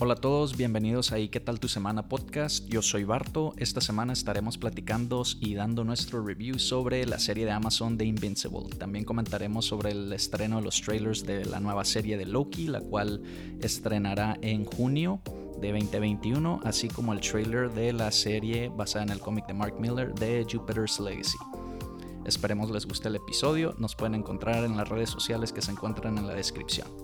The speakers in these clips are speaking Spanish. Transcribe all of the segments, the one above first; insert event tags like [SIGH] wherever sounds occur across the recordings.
Hola a todos, bienvenidos a ¿Y qué tal tu semana podcast? Yo soy Barto. Esta semana estaremos platicando y dando nuestro review sobre la serie de Amazon de Invincible. También comentaremos sobre el estreno de los trailers de la nueva serie de Loki, la cual estrenará en junio de 2021, así como el trailer de la serie basada en el cómic de Mark Miller de Jupiter's Legacy. Esperemos les guste el episodio, nos pueden encontrar en las redes sociales que se encuentran en la descripción.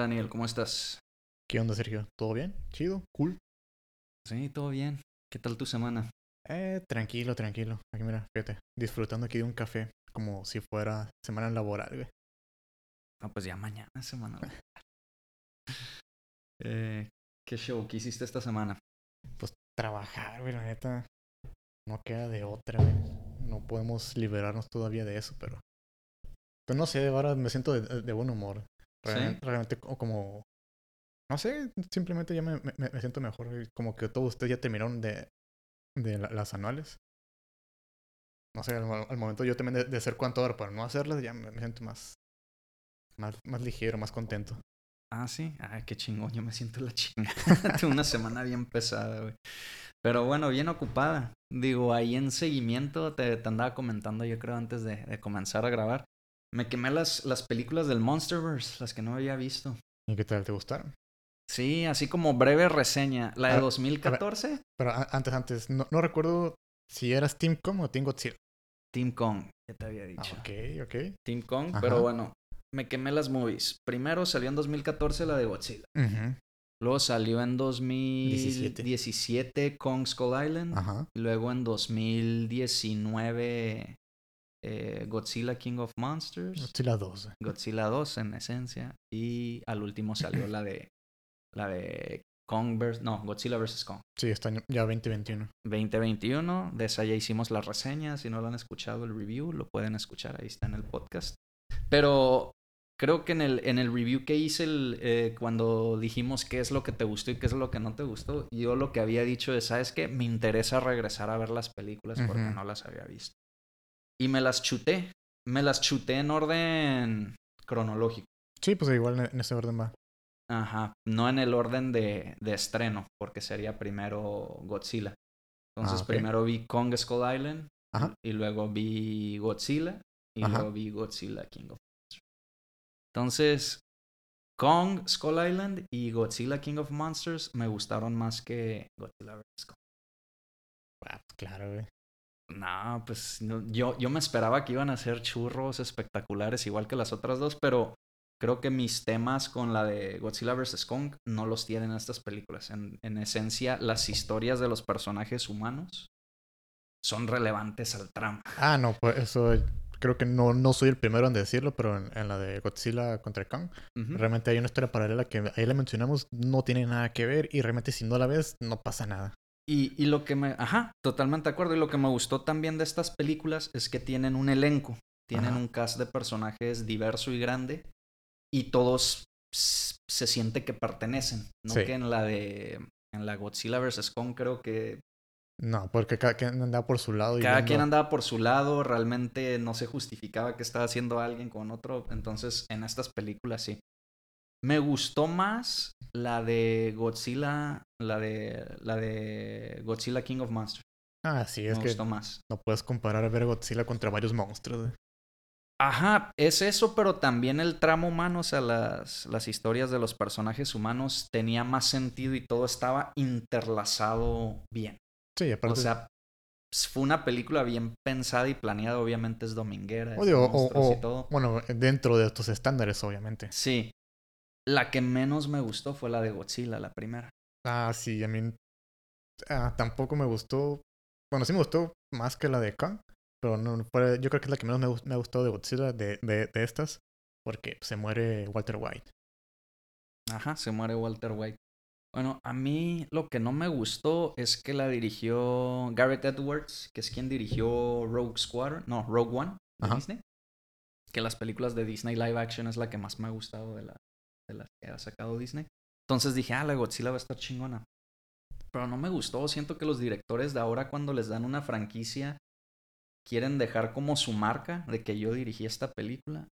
Onda Daniel? ¿Cómo estás? ¿Qué onda, Sergio? ¿Todo bien? ¿Chido? ¿Cool? Sí, todo bien. ¿Qué tal tu semana? Eh, tranquilo, tranquilo. Aquí mira, fíjate, disfrutando aquí de un café como si fuera semana laboral, güey. No, pues ya mañana es semana. [LAUGHS] laboral. eh, ¿Qué show? ¿Qué hiciste esta semana? Pues trabajar, güey, la neta. No queda de otra, güey. No podemos liberarnos todavía de eso, pero... Pues no sé, ahora me siento de, de buen humor. ¿Sí? Realmente, realmente co- como... No sé, simplemente ya me, me, me siento mejor. Como que todos ustedes ya terminaron de, de la- las anuales. No sé, al, al momento yo también de, de hacer cuánto ahora para no hacerlas, ya me, me siento más, más, más ligero, más contento. Ah, sí. Ay, qué chingón. Yo me siento la chingada. [LAUGHS] Tuve una semana bien pesada, güey. Pero bueno, bien ocupada. Digo, ahí en seguimiento, te, te andaba comentando, yo creo, antes de, de comenzar a grabar. Me quemé las, las películas del Monsterverse, las que no había visto. ¿Y qué tal? ¿Te gustaron? Sí, así como breve reseña. La de A- 2014, Pero a- antes, antes, no, no recuerdo si eras Team Kong o Team Godzilla. Team Kong, ya te había Ah, dicho. ok, ok. Team Kong, Ajá. pero bueno, me quemé las movies. Primero salió en 2014 la de Godzilla. Luego salió en 2017 Kong Skull Island. Ajá. Luego en 2019 eh, Godzilla King of Monsters. Godzilla 2. güey. Godzilla 2 en esencia. Y al último salió [LAUGHS] la de la de Kong vs. No, Godzilla vs. Kong. Sí, está ya 2021. 2021. De esa ya hicimos las reseñas. Si no lo han escuchado el review, lo pueden escuchar. Ahí está en el podcast. Pero creo que en el, en el review que hice el, eh, cuando dijimos qué es lo que te gustó y qué es lo que no te gustó, yo lo que había dicho es, ¿sabes qué? Me interesa regresar a ver las películas porque no las había visto. Y me las chuté. Me las chuté en orden cronológico. Sí, pues igual en, ese orden va. Ajá, no en el orden de, de estreno, porque sería primero Godzilla. Entonces Ah, primero vi Kong Skull Island, Ajá. y luego vi Godzilla, y Ajá. luego vi Godzilla King of Monsters. Entonces, Kong Skull Island y Godzilla King of Monsters me gustaron más que Godzilla vs. Kong. Ah, pues claro, güey. No, pues no, yo, yo me esperaba que iban a ser churros espectaculares igual que las otras dos, pero creo que mis temas con la de Godzilla vs. Kong no los tienen estas películas. En, en esencia, las historias de los personajes humanos son relevantes al trama. Ah, no, pues eso creo que no, no soy el primero en decirlo, pero en, en la de Godzilla contra Kong, realmente hay una historia paralela que ahí la mencionamos, no tiene nada que ver y realmente si no la ves, no pasa nada. Y, y lo que me... Ajá, totalmente de acuerdo. Y lo que me gustó también de estas películas es que tienen un elenco. Tienen Ajá. un cast de personajes diverso y grande. Y todos se siente que pertenecen. No Sí. que en la de... En la Godzilla vs. Kong creo que No, porque cada quien andaba por su lado y cada viendo- quien andaba por su lado. Realmente no se justificaba que estaba haciendo alguien con otro. Entonces en estas películas sí. Me gustó más la de Godzilla... La de... La de Godzilla King of Monsters. Ah, sí, es me que gustó más. no puedes comparar a ver Godzilla contra varios monstruos. Ajá, es eso, pero también el tramo humano, o sea, las, las historias de los personajes humanos tenía más sentido y todo estaba interlazado bien. Sí, aparte... O sea, pues, fue una película bien pensada y planeada, obviamente es dominguera, es o o- y todo. bueno, dentro de estos estándares, obviamente. Sí. La que menos me gustó fue la de Godzilla, la primera. Ah, sí, a mí ah, tampoco me gustó. Bueno, sí me gustó más que la de Kong, pero no fue, yo creo que es la que menos me, me ha gustado de Godzilla de, de, de estas, porque se muere Walter White. Ajá, se muere Walter White. Bueno, a mí lo que no me gustó es que la dirigió Garrett Edwards, que es quien dirigió Rogue Squadron, no, Rogue One de Ajá. Disney. Que las películas de Disney live action es la que más me ha gustado de la, de las que ha sacado Disney. Entonces dije, ah, la Godzilla va a estar chingona. Pero no me gustó. Siento que los directores de ahora, cuando les dan una franquicia, quieren dejar como su marca de que yo dirigí esta película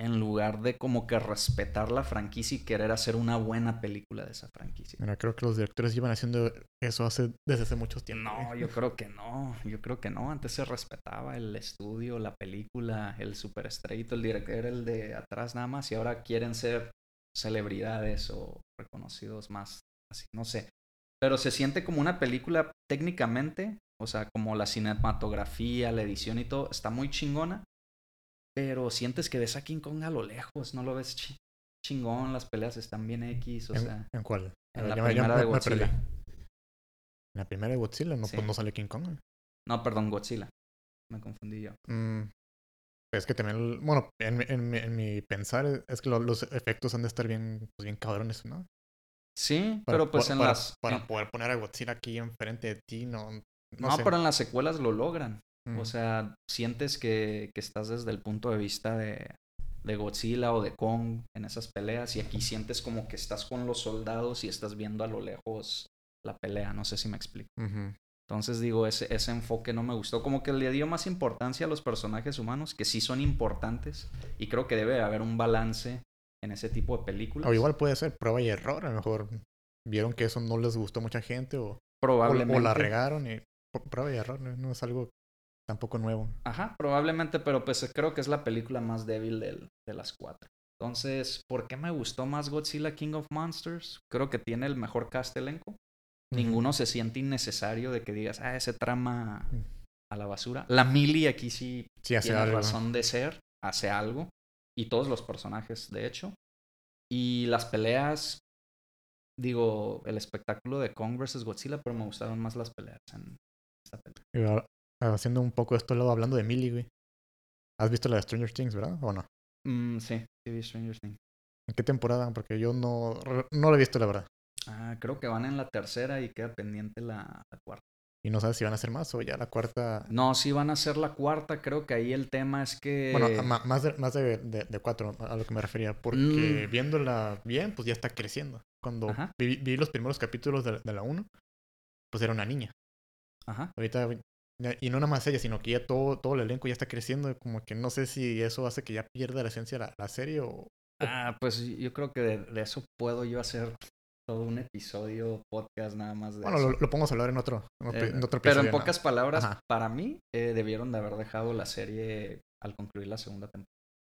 en lugar de como que respetar la franquicia y querer hacer una buena película de esa franquicia. Mira, creo que los directores llevan haciendo eso hace, desde hace muchos tiempos. No, yo creo que no, yo creo que no. Antes se respetaba el estudio, la película, el superestrellito, el director el de atrás nada más y ahora quieren ser celebridades o reconocidos más, así, no sé. Pero se siente como una película técnicamente, o sea, como la cinematografía, la edición y todo, está muy chingona, pero sientes que ves a King Kong a lo lejos, no lo ves chingón, las peleas están bien X, o ¿En, sea. ¿En cuál? En la primera de Godzilla. ¿En la primera de Godzilla? No, Sí. pues no sale King Kong. No, perdón, Godzilla. Me confundí yo. Mm, es que también, bueno, en, mi- en, mi- en mi pensar es- es que lo- los efectos han de estar bien, pues bien cabrones, ¿no? Sí, Para pero pues en para, las. Para en- poder poner a Godzilla aquí enfrente de ti, no... No, no, sé. pero en las secuelas lo logran. Mm. O sea, sientes que, que estás desde el punto de vista de, de Godzilla o de Kong en esas peleas y aquí sientes como que estás con los soldados y estás viendo a lo lejos la pelea, no sé si me explico. Entonces digo, ese, ese enfoque no me gustó, como que le dio más importancia a los personajes humanos, que sí son importantes y creo que debe haber un balance en ese tipo de películas. O igual puede ser prueba y error. A lo mejor vieron que eso no les gustó a mucha gente o, probablemente. o la regaron y prueba y error. No, No es algo tampoco nuevo. Ajá, probablemente, pero pues creo que es la película más débil del- de las cuatro. Entonces, ¿por qué me gustó más Godzilla King of Monsters? Creo que tiene el mejor cast elenco. Ninguno se siente innecesario de que digas, ah, ese trama a la basura. La Millie aquí sí Sí, hace tiene algo. razón de ser, hace algo. Y todos los personajes, de hecho. Y las peleas, digo, el espectáculo de Kong vs. Godzilla, pero me gustaron más las peleas en esta ahora, haciendo un poco esto lado hablando de Millie, güey. ¿Has visto la de Stranger Things, verdad? ¿O no? Mm, sí, sí vi Stranger Things. ¿En qué temporada? Porque yo no, no la he visto, la verdad. Ah, creo que van en la tercera y queda pendiente la, la cuarta. Y no sabes si van a hacer más o ya la cuarta. No, sí van a ser la cuarta. Creo que ahí el tema es que. Bueno, ma- más, de, más de, de- de cuatro, a lo que me refería. Porque Mm. viéndola bien, pues ya está creciendo. Cuando vi, vi los primeros capítulos de, de la 1, pues era una niña. Ajá. Ahorita, y no nada más ella, sino que ya todo, todo el elenco ya está creciendo. Como que no sé si eso hace que ya pierda la esencia la, la serie o. Ah, pues yo creo que de, de eso puedo yo hacer todo un episodio, podcast nada más de Bueno, eso. lo, lo podemos hablar en otro, en otro, Eh, en otro pero en episodio, pocas palabras, Ajá. para mí, eh, debieron de haber dejado la serie al concluir la segunda temporada.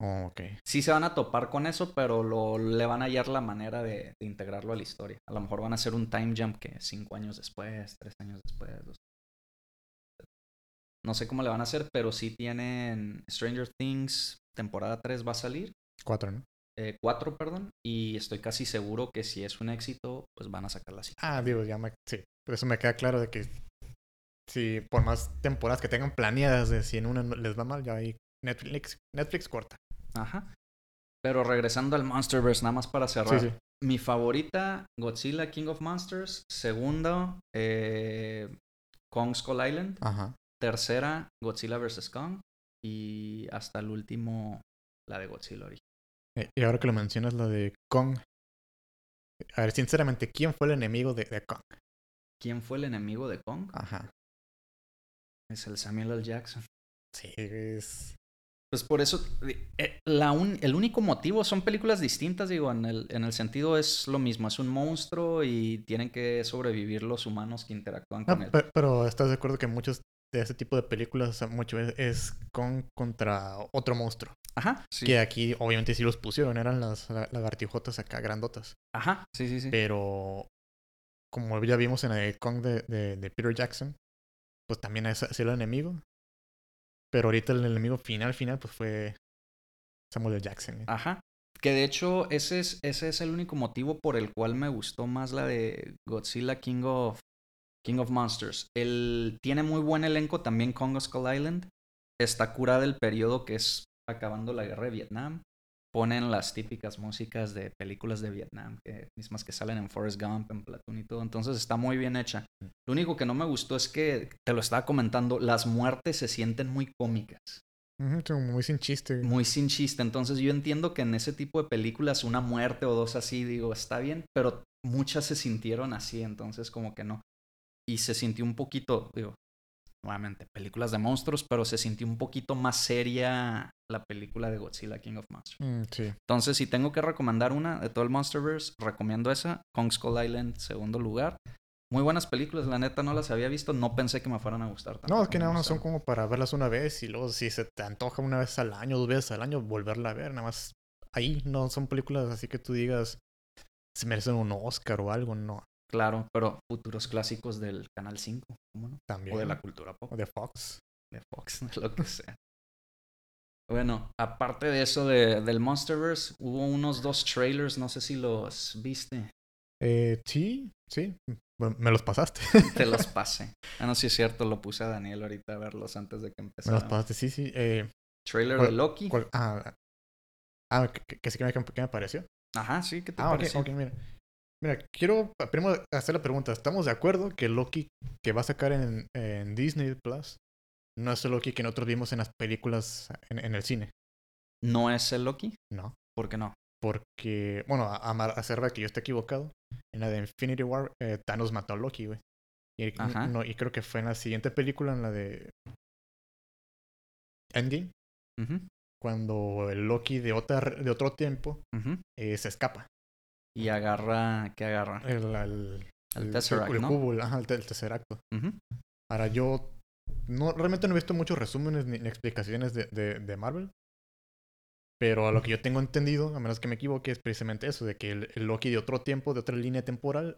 Oh, ok. Sí se van a topar con eso, pero lo, le van a hallar la manera de, de integrarlo a la historia. A lo mejor van a hacer un time jump que cinco años después, tres años después. dos- No sé cómo le van a hacer, pero sí tienen Stranger Things, temporada 3 va a salir. Cuatro, ¿no? Eh, cuatro, perdón. Y estoy casi seguro que si es un éxito, pues van a sacar la siguiente. Ah, digo, ya me, sí. Por eso me queda claro de que si por más temporadas que tengan planeadas de si en una les va mal, ya ahí Netflix, Netflix corta. Ajá. Pero regresando al Monsterverse, nada más para cerrar. Sí, sí. Mi favorita, Godzilla King of Monsters. Segundo, eh, Kong Skull Island. Ajá. Tercera, Godzilla vs. Kong. Y hasta el último, la de Godzilla original. Eh, Y ahora que lo mencionas, lo de Kong. A ver, sinceramente, ¿quién fue el enemigo de, de Kong? ¿Quién fue el enemigo de Kong? Ajá. Es el Samuel L. Jackson. Sí, es. Pues por eso, eh, la un- el único motivo son películas distintas, digo, en el, en el sentido es lo mismo, es un monstruo y tienen que sobrevivir los humanos que interactúan con él. pe- pero estás de acuerdo que muchos de ese tipo de películas, o sea, es, es Kong contra otro monstruo. Ajá, sí. Que aquí, obviamente, sí los pusieron, eran las la- lagartijotas acá grandotas. Ajá, sí, sí, sí. Pero como ya vimos en el Kong de, de, de Peter Jackson, pues también es así el enemigo. Pero ahorita el enemigo final, final, pues fue Samuel L. Jackson. ¿eh? Ajá. Que de hecho, ese es, ese es el único motivo por el cual me gustó más la de Godzilla King of, King of Monsters. Él tiene muy buen elenco también Kong Skull Island. Está curada el periodo que es acabando la guerra de Vietnam. Ponen las típicas músicas de películas de Vietnam, que, mismas que salen en Forrest Gump, en Platoon y todo. Entonces está muy bien hecha. Lo único que no me gustó es que, te lo estaba comentando, las muertes se sienten muy cómicas. muy sin chiste. Muy sin chiste. Entonces yo entiendo que en ese tipo de películas una muerte o dos así, digo, está bien, pero muchas se sintieron así, entonces como que no. Y se sintió un poquito, digo, nuevamente, películas de monstruos, pero se sintió un poquito más seria la película de Godzilla King of Monsters. Mm, sí. Entonces, si tengo que recomendar una de todo el Monsterverse, recomiendo esa, Kong Skull Island, segundo lugar. Muy buenas películas, la neta no las había visto, no pensé que me fueran a gustar tanto. No, es que nada más son como para verlas una vez y luego si se te antoja una vez al año, dos veces al año, volverla a ver, nada más ahí, no son películas así que tú digas, se merecen un Oscar o algo, no. Claro, pero futuros clásicos del Canal 5, ¿cómo no? También. O de la cultura pop. O de Fox. De Fox, [LAUGHS] lo que sea. Bueno, aparte de eso de, del Monsterverse, hubo unos dos trailers, no sé si los viste. Eh, sí, sí, me los pasaste. [LAUGHS] Te los [LAUGHS] pasé. Ah, no, sí es cierto, lo puse a Daniel ahorita a verlos antes de que empezara. Me los pasaste, sí, sí. Eh, Trailer de Loki. ah, ah ¿qué, qué, me pareció? Ajá, sí, ¿qué te ah, pareció? ok, mira. Mira, quiero primero hacer la pregunta. ¿Estamos de acuerdo que Loki que va a sacar en, en Disney Plus no es el Loki que nosotros vimos en las películas en, en, el cine? ¿No es el Loki? No. ¿Por qué no? Porque, bueno, a, a que yo esté equivocado, en la de Infinity War, eh, Thanos mató a Loki, güey. Y, no, y creo que fue en la siguiente película, en la de Endgame, cuando el Loki de, otra, de otro tiempo eh, se escapa. Y agarra, ¿qué agarra? El, el, el, Tesseract, el, ¿no? ajá, el, Tesseract. Ahora, yo no, realmente no he visto muchos resúmenes ni, explicaciones de, de, de, Marvel. Pero a lo que yo tengo entendido, a menos que me equivoque, es precisamente eso, de que el, Loki de otro tiempo, de otra línea temporal,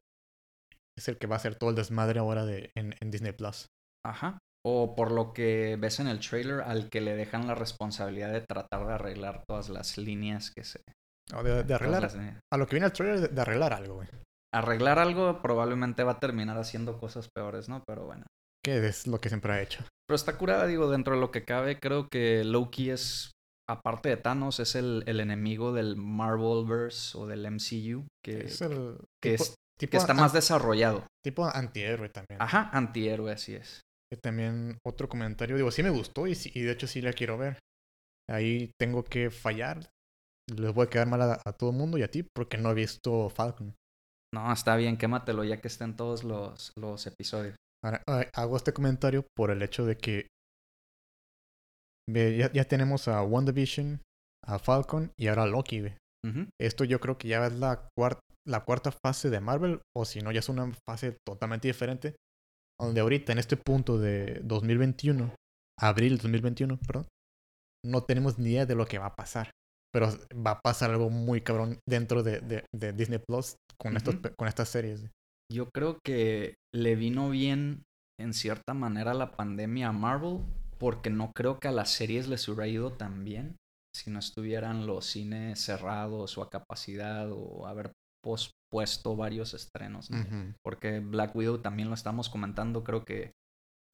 es el que va a hacer todo el desmadre ahora de, en, en Disney Plus. Ajá. O por lo que ves en el trailer, al que le dejan la responsabilidad de tratar de arreglar todas las líneas que se de, arreglar. A lo que viene el trailer, de, arreglar algo, güey. Arreglar algo probablemente va a terminar haciendo cosas peores, ¿no? Pero bueno. Que es lo que siempre ha hecho. Pero está curada, digo, dentro de lo que cabe, creo que Loki es, aparte de Thanos, es el, el enemigo del Marvelverse o del MCU. Que, es el. Que, es, que está más desarrollado. Tipo antihéroe también. Ajá, antihéroe, así es. Que también otro comentario, digo, sí me gustó y, y de hecho sí la quiero ver. Ahí tengo que fallar les voy a quedar mal a, todo el mundo y a ti porque no he visto Falcon. No, está bien, quématelo ya que estén todos los, los episodios. Ahora, hago este comentario por el hecho de que ya, ya tenemos a WandaVision, a Falcon y ahora a Loki. Esto yo creo que ya es la, cuarta la cuarta fase de Marvel, o si no, ya es una fase totalmente diferente. Donde ahorita, en este punto de 2021, abril 2021, perdón, no tenemos ni idea de lo que va a pasar pero va a pasar algo muy cabrón dentro de, de, Disney Plus con, estos, con estas series. Yo creo que le vino bien en cierta manera la pandemia a Marvel porque no creo que a las series les hubiera ido tan bien si no estuvieran los cines cerrados o a capacidad o haber pospuesto varios estrenos. Porque Black Widow también lo estamos comentando, creo que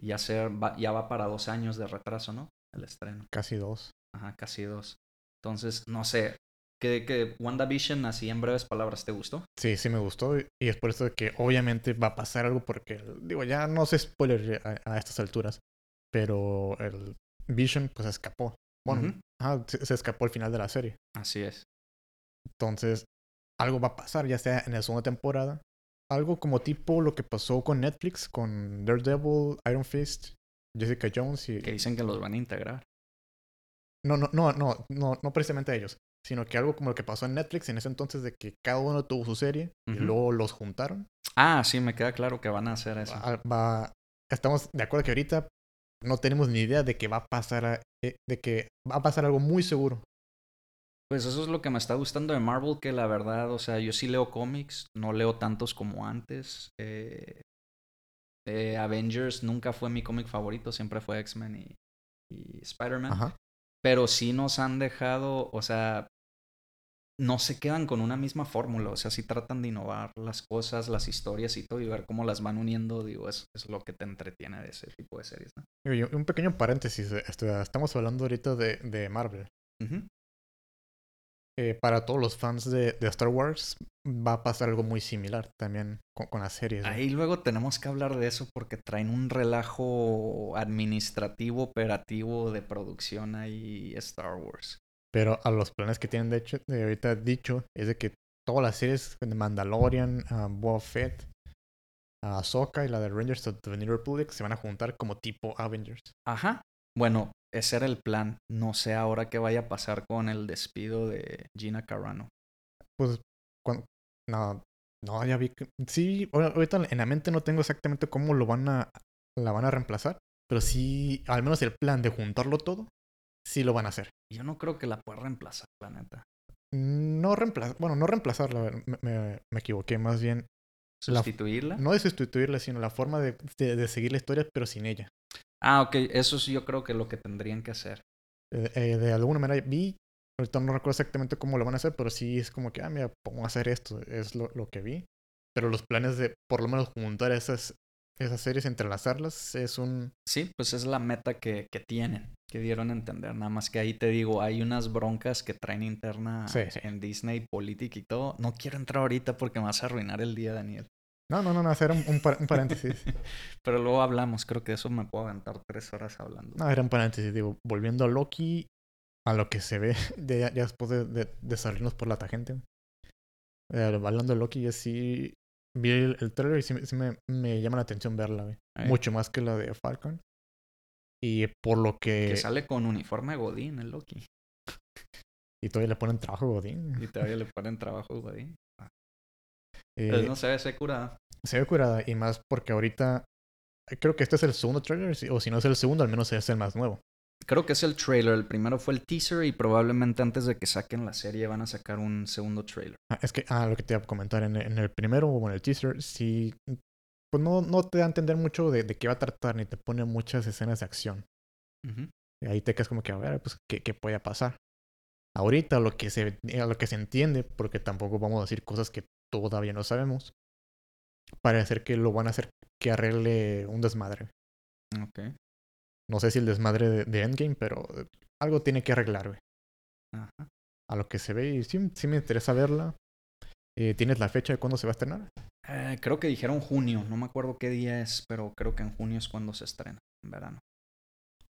ya, ser, ya va para dos años de retraso, ¿no? El estreno. Casi dos. Ajá, casi dos. Entonces, no sé, que, que WandaVision, así en breves palabras, ¿te gustó? Sí, sí me gustó. Y es por eso que obviamente va a pasar algo porque, digo, ya no sé spoiler a, estas alturas. Pero el Vision, pues escapó. Bueno, se, escapó al final de la serie. Así es. Entonces, algo va a pasar, ya sea en la segunda temporada. Algo como tipo lo que pasó con Netflix, con Daredevil, Iron Fist, Jessica Jones y... Que dicen que los van a integrar. No, no, no, no, no, no precisamente ellos, sino que algo como lo que pasó en Netflix en ese entonces de que cada uno tuvo su serie y luego los juntaron. Ah, sí, me queda claro que van a hacer eso. Va, estamos de acuerdo que ahorita no tenemos ni idea de que va a pasar, eh, de que va a pasar algo muy seguro. Pues eso es lo que me está gustando de Marvel, que la verdad, o sea, yo sí leo cómics, no leo tantos como antes. Eh, eh, Avengers nunca fue mi cómic favorito, siempre fue X-Men y, y Spider-Man pero sí nos han dejado, o sea, no se quedan con una misma fórmula, o sea, sí tratan de innovar las cosas, las historias y todo, y ver cómo las van uniendo, digo, es, es lo que te entretiene de ese tipo de series, ¿no? un pequeño paréntesis, este, estamos hablando ahorita de, de Marvel. Eh, para todos los fans de, de, Star Wars va a pasar algo muy similar también con, con las series. Ahí luego tenemos que hablar de eso porque traen un relajo administrativo, operativo de producción ahí Star Wars. Pero a los planes que tienen de hecho, de ahorita dicho, es de que todas las series de Mandalorian, uh, Boba Fett, a Ahsoka y la de Rangers of the New Republic se van a juntar como tipo Avengers. Ajá. Bueno, ese era el plan. No sé ahora qué vaya a pasar con el despido de Gina Carano. Pues, cuando, no, no, ya vi que... Sí, ahorita en la mente no tengo exactamente cómo lo van a... La van a reemplazar. Pero sí, al menos el plan de juntarlo todo, sí lo van a hacer. Yo no creo que la pueda reemplazar, la neta. No reemplazar, bueno, no reemplazarla, me, me, me equivoqué, más bien ¿Sustituirla? La, no de sustituirla, sino la forma de, de, de, seguir la historia, pero sin ella. Ah, ok. Eso sí yo creo que es lo que tendrían que hacer. Eh, eh, de alguna manera vi, ahorita no recuerdo exactamente cómo lo van a hacer, pero sí es como que, ah, mira, pongo a hacer esto, es lo, lo, que vi. Pero los planes de por lo menos juntar esas, esas series, entrelazarlas, es un... Sí, pues es la meta que, que tienen, que dieron a entender. Nada más que ahí te digo, hay unas broncas que traen interna sí, sí. en Disney, política y todo. No quiero entrar ahorita porque me vas a arruinar el día, Daniel. No, no, no, no, hacer un, un, un paréntesis. [LAUGHS] Pero luego hablamos, creo que eso me puedo aventar tres horas hablando. No, era un paréntesis, digo, volviendo a Loki, a lo que se ve [LAUGHS] de, ya, después de, de, de, salirnos por la tangente. Eh, hablando de Loki, yo sí vi el, el trailer y sí, sí me, me, llama la atención verla, güey. Mucho más que la de Falcon. Y por lo que... Que sale con uniforme Godín el Loki. Y todavía le ponen trabajo Godín. Y todavía le ponen trabajo Godín. Eh, no se ve, se ve curada. Se ve curada y más porque ahorita creo que este es el segundo trailer o si no es el segundo al menos es el más nuevo. Creo que es el trailer, el primero fue el teaser y probablemente antes de que saquen la serie van a sacar un segundo trailer. Ah, es que, ah, lo que te iba a comentar, en, en el primero o en el teaser, sí, pues no, no te da a entender mucho de, de qué va a tratar ni te pone muchas escenas de acción. Uh -huh. Y ahí te quedas como que, a ver, pues, ¿qué, qué puede pasar? Ahorita lo que, se, lo que se entiende, porque tampoco vamos a decir cosas que todavía no sabemos, parece que lo van a hacer que arregle un desmadre. Ok. No sé si el desmadre de, de Endgame, pero algo tiene que arreglar, güey. Ajá. A lo que se ve y sí, sí me interesa verla. Eh, ¿Tienes la fecha de cuándo se va a estrenar? Eh, creo que dijeron junio, no me acuerdo qué día es, pero creo que en junio es cuando se estrena, en verano.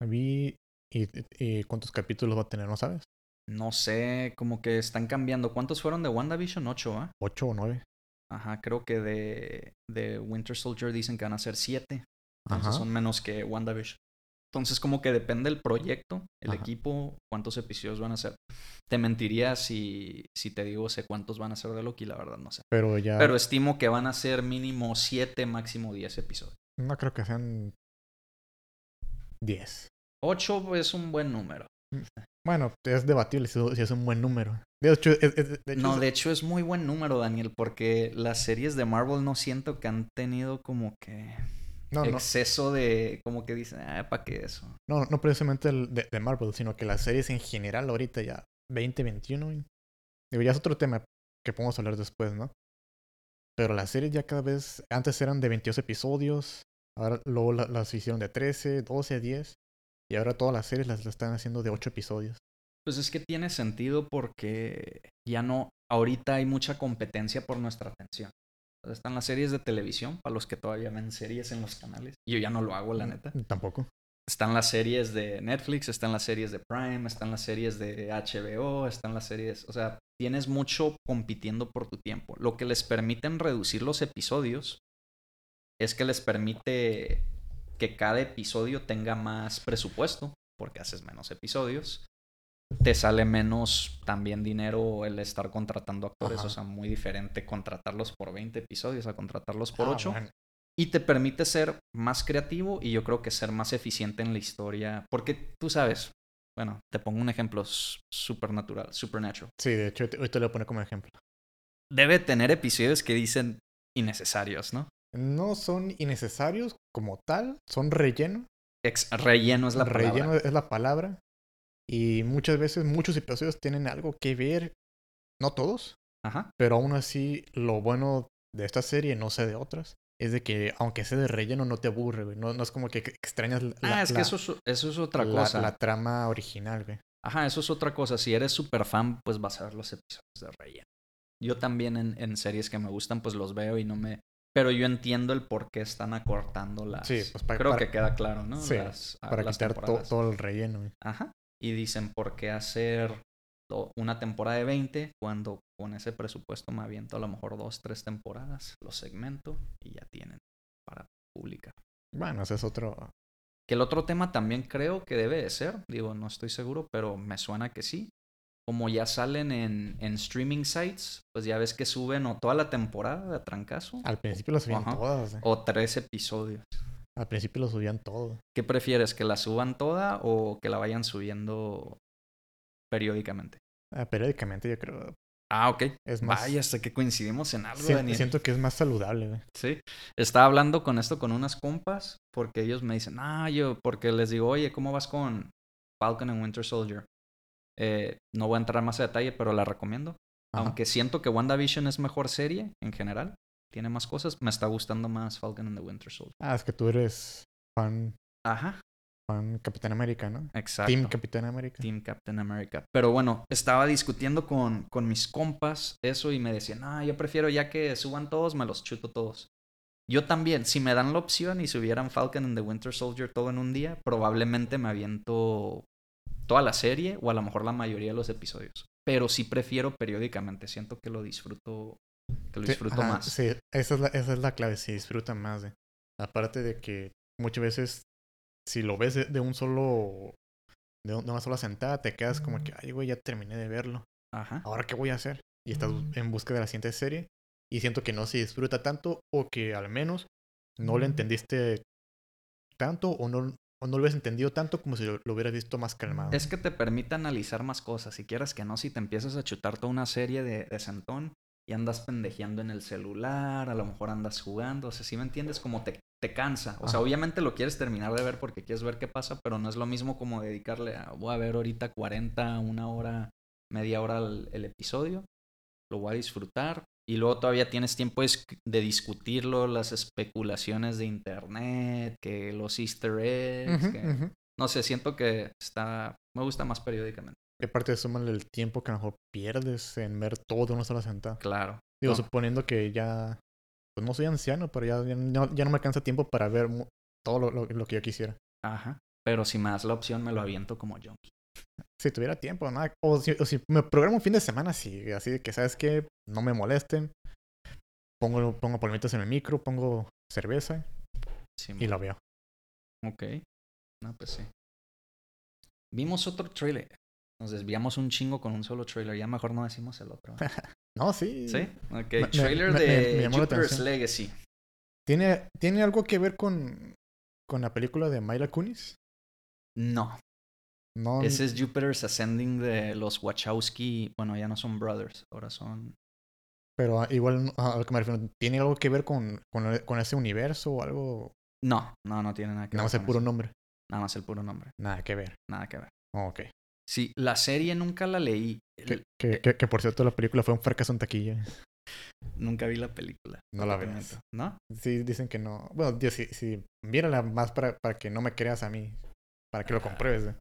Vi. ¿Y, y cuántos capítulos va a tener, no sabes? No sé, como que están cambiando. ¿Cuántos fueron de WandaVision? ¿Ocho, ah? ¿eh? ¿Ocho o nueve? Ajá, creo que de, de Winter Soldier dicen que van a ser siete. Entonces Ajá. son menos que WandaVision. Entonces, como que depende del proyecto, el Ajá. equipo, cuántos episodios van a ser. Te mentiría si, si te digo sé cuántos van a ser de Loki, la verdad no sé. Pero ya. Pero estimo que van a ser mínimo siete, máximo diez episodios. No creo que sean diez. Ocho es un buen número. Bueno, es debatible si es un buen número. De hecho, es, es, de hecho, no, de hecho es muy buen número, Daniel, porque las series de Marvel no siento que han tenido como que no, exceso no. de, como que dicen, ah, ¿para qué eso? No, no precisamente el de, de, Marvel, sino que las series en general ahorita ya 2021, digo, ya es otro tema que podemos hablar después, ¿no? Pero las series ya cada vez, antes eran de 22 episodios, ahora luego las hicieron de 13, 12, 10. Y ahora todas las series las, las están haciendo de 8 episodios. Pues es que tiene sentido porque ya no, ahorita hay mucha competencia por nuestra atención. Están las series de televisión, para los que todavía ven series en los canales. Yo ya no lo hago, la neta. Tampoco. Están las series de Netflix, están las series de Prime, están las series de HBO, están las series... O sea, tienes mucho compitiendo por tu tiempo. Lo que les permiten reducir los episodios es que les permite que cada episodio tenga más presupuesto, porque haces menos episodios. Te sale menos también dinero el estar contratando actores, Ajá. o sea, muy diferente contratarlos por 20 episodios a contratarlos por ah, 8. Bueno. Y te permite ser más creativo y yo creo que ser más eficiente en la historia, porque tú sabes, bueno, te pongo un ejemplo supernatural, supernatural. Sí, de hecho, hoy te lo voy a poner como ejemplo. Debe tener episodios que dicen innecesarios, ¿no? No son innecesarios como tal, son relleno. Ex relleno es la relleno palabra. Relleno es la palabra. Y muchas veces, muchos episodios tienen algo que ver, no todos, Ajá. pero aún así, lo bueno de esta serie, no sé de otras, es de que aunque sea de relleno, no te aburre, güey. No, no es como que extrañas la. Ah, es la, que eso es, eso es otra la, cosa. La trama original, güey. Ajá, eso es otra cosa. Si eres súper fan, pues vas a ver los episodios de relleno. Yo también en, en series que me gustan, pues los veo y no me... Pero yo entiendo el por qué están acortando las... Sí, pues para, Creo para- que queda claro, ¿no? sí, Las- ah, para las quitar to- todo el relleno. güey. Ajá. Y dicen, ¿por qué hacer una temporada de 20 cuando con ese presupuesto me aviento a lo mejor dos, tres temporadas, los segmento y ya tienen para publicar? Bueno, ese es otro. Que el otro tema también creo que debe de ser, digo, no estoy seguro, pero me suena que sí. Como ya salen en, en streaming sites, pues ya ves que suben o toda la temporada de trancazo Al principio lo subían Ajá. todas. eh. o tres episodios. Al principio lo subían todo. ¿Qué prefieres? ¿Que la suban toda o que la vayan subiendo periódicamente? Ah, periódicamente, yo creo. Ah, ok. Es más. Vaya, hasta que coincidimos en algo, Daniel. siento que es más saludable, güey. Sí. Estaba hablando con esto con unas compas porque ellos me dicen, ah, yo, porque les digo, oye, ¿cómo vas con Falcon and Winter Soldier? Eh, no voy a entrar más a detalle, pero la recomiendo. Ajá. Aunque siento que WandaVision es mejor serie en general, tiene más cosas, me está gustando más Falcon and the Winter Soldier. Ah, es que tú eres fan, Ajá, fan Capitán América, ¿no? exacto. Team Capitán América. Team Captain America. Pero bueno, estaba discutiendo con, con mis compas eso y me decían, ah, yo prefiero ya que suban todos, me los chuto todos. Yo también, si me dan la opción y subieran Falcon and the Winter Soldier todo en un día, probablemente me aviento toda la serie o a lo mejor la mayoría de los episodios. Pero sí prefiero periódicamente, siento que lo disfruto, que lo Sí, disfruto ajá, más. Sí, esa es la, esa es la clave, se disfruta más. eh. Aparte de que muchas veces, si lo ves de, de un solo, de, un- de una sola sentada, te quedas como que, ay, güey, ya terminé de verlo. Ajá. ¿Ahora qué voy a hacer? Y estás en busca de la siguiente serie. Y siento que no se disfruta tanto o que al menos no lo entendiste tanto o no, o no lo hubieras entendido tanto como si lo, lo hubieras visto más calmado. Es que te permite analizar más cosas. Si quieras que no, si te empiezas a chutar toda una serie de, de sentón y andas pendejeando en el celular, a lo mejor andas jugando, o sea, si me entiendes, como te, te cansa. O sea, obviamente lo quieres terminar de ver porque quieres ver qué pasa, pero no es lo mismo como dedicarle a, voy a ver ahorita 40, una hora, media hora el, el episodio, lo voy a disfrutar. Y luego todavía tienes tiempo de, discutirlo, las especulaciones de internet, que los easter eggs, que... No sé, siento que está. Me gusta más periódicamente. Y aparte, súmale el tiempo que a lo mejor pierdes en ver todo de una sola sentada. Claro. Digo, No. suponiendo que ya. Pues no soy anciano, pero ya, ya, no, ya no me alcanza tiempo para ver todo lo, lo- lo que yo quisiera. Ajá. Pero si me das la opción, me lo aviento como junkie. Si tuviera tiempo, nada. O si, o si me programo un fin de semana, sí. Así de que, ¿sabes qué? No me molesten. Pongo, pongo palomitas en el micro, pongo cerveza Sí, y la veo. Ok. No, pues sí. Vimos otro trailer. Nos desviamos un chingo con un solo trailer. Ya mejor no decimos el otro. ¿eh? [LAUGHS] No, sí. ¿Sí? Ok. Me- trailer me- de me Jupiter's. Legacy. ¿Tiene, ¿Tiene algo que ver con, con la película de Myla Kunis? No. No. Ese es Jupiter's Ascending de los Wachowski. Bueno, ya no son brothers. Ahora son. Pero ah, igual a lo que me refiero, ¿tiene algo que ver con, con, con ese universo o algo? No, no, no tiene nada que Nada ver. más el puro eso. nombre. Nada más el puro nombre. Nada que ver. Nada que ver. Oh, ok. Sí, la serie nunca la leí. Que, que, que, que, por cierto la película fue un fracaso en taquilla. [LAUGHS] Nunca vi la película. No la veas. ¿No? Sí, dicen que no. Bueno, Dios, sí, sí. Mírala más para, para que no me creas a mí. Para que lo Ah. compruebes. eh.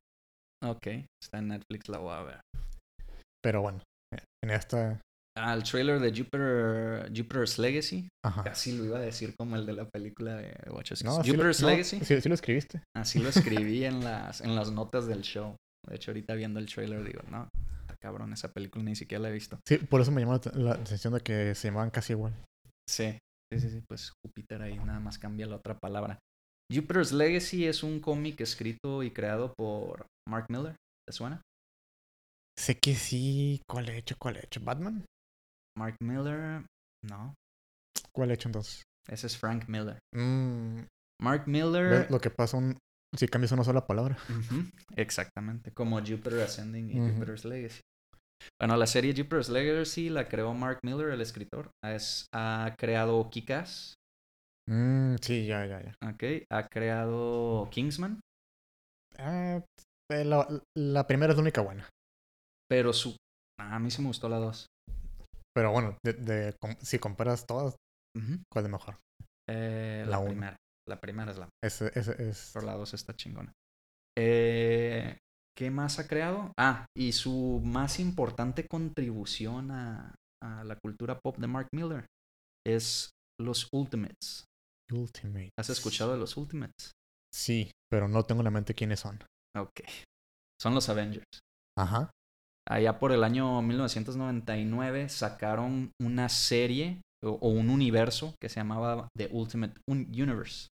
Ok, está en Netflix, la voy a ver. Pero bueno, eh, en esta. Ah, el trailer de Jupiter, Jupiter's Legacy. Ajá. Casi lo iba a decir como el de la película de Wachowski. No, sí lo- Jupiter's no, Legacy. Sí, sí lo escribiste. Así lo escribí en las, en las notas del show. De hecho, ahorita viendo el trailer digo, no, está cabrón, esa película ni siquiera la he visto. Sí, por eso me llamó la, la atención de que se llamaban casi igual. Sí, sí, sí, sí, pues Júpiter ahí nada más cambia la otra palabra. Jupiter's Legacy es un cómic escrito y creado por Mark Miller. ¿Te suena? Sé que sí. ¿Cuál he hecho? ¿Cuál he hecho? ¿Batman? Mark Miller, no, ¿Cuál he hecho entonces? ese es Frank Miller. Mm, Mark ¿ves Miller. lo que pasa un, si cambias una sola palabra. Exactamente, como Jupiter Ascending y. Jupiter's Legacy. Bueno, la serie Jupiter's Legacy la creó Mark Miller, el escritor. Es, ha creado Kick-Ass, Mm, sí, ya, ya, ya. ok. Ha creado Kingsman, Ah, eh, la, la primera es la única buena. pero su... ah, a mí sí me gustó la 2. Pero bueno, de, si comparas todas, ¿cuál es mejor? Eh, la La primera. La primera es la Ese, ese es. Pero la 2 está chingona. Eh, ¿Qué más ha creado? Ah, y su más importante contribución a, a la cultura pop de Mark Miller es los Ultimates. Ultimate. ¿Has escuchado de los Ultimates? Sí, pero no tengo en la mente quiénes son. Ok. Son los Avengers. Ajá. Allá por el año 1999 sacaron una serie o, o un universo que se llamaba The Ultimate Un- Universe.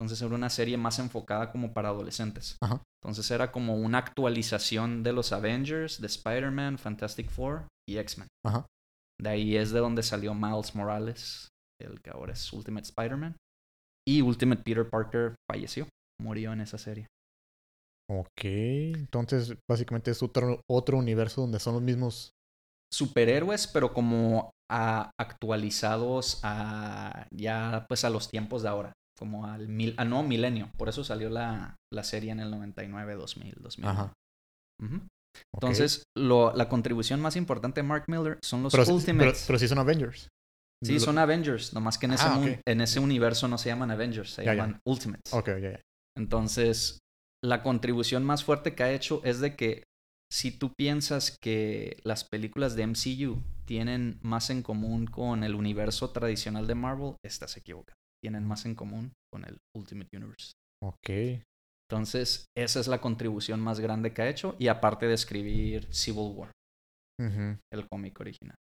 Entonces era una serie más enfocada como para adolescentes. Ajá. Entonces era como una actualización de los Avengers, de Spider-Man, Fantastic Four y X-Men. Ajá. De ahí es de donde salió Miles Morales, el que ahora es Ultimate Spider-Man. Y Ultimate Peter Parker falleció, murió en esa serie. Ok. Entonces, básicamente es otro, otro universo donde son los mismos. Superhéroes, pero como a- actualizados a ya pues a los tiempos de ahora, como al mil, al nuevo milenio. Por eso salió la, la serie en el 99, 2000, 2000. Ajá. Ujú. ok. Entonces, lo, la contribución más importante de Mark Miller son los pero, pero sí son Avengers. Sí, Lo- son Avengers, nomás que en ese, Ah, ok. en ese universo no se llaman Avengers, se Ya, ya. llaman Ultimates. Ok, ya. Entonces, la contribución más fuerte que ha hecho es de que si tú piensas que las películas de MCU tienen más en común con el universo tradicional de Marvel, estás equivocado. Tienen más en común con el Ultimate Universe. Ok. Entonces, esa es la contribución más grande que ha hecho y aparte de escribir Civil War, el cómic original.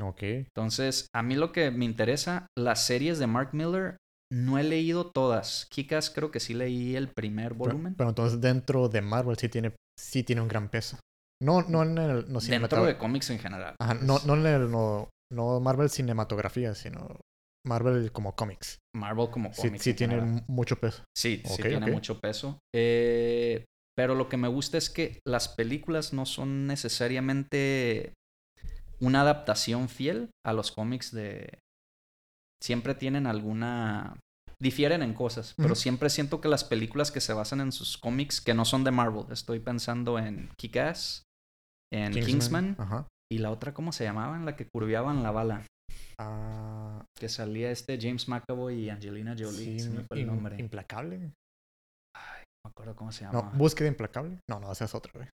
Ok. Entonces, a mí lo que me interesa, las series de Mark Miller, no he leído todas. Kikas creo que sí leí el primer volumen. pero entonces dentro de Marvel sí tiene, sí tiene un gran peso. No, no en el. No dentro de cómics en general. Ajá, no, no en el. No, no Marvel cinematografía, sino Marvel como cómics. Marvel como Sí, cómics. sí en tiene general. mucho peso. Sí, sí tiene mucho peso. Eh, pero lo que me gusta es que las películas no son necesariamente una adaptación fiel a los cómics de... Siempre tienen alguna... Difieren en cosas, pero siempre siento que las películas que se basan en sus cómics, que no son de Marvel, estoy pensando en Kick-Ass, en Kingsman, Ajá. y la otra, ¿cómo se llamaba? En la que curviaban la bala, Ah, que salía este James McAvoy y Angelina Jolie, sí, se me fue el nombre. Implacable. Ay, no me acuerdo cómo se No, llamaba. búsqueda implacable. No, no, esa es otra, güey.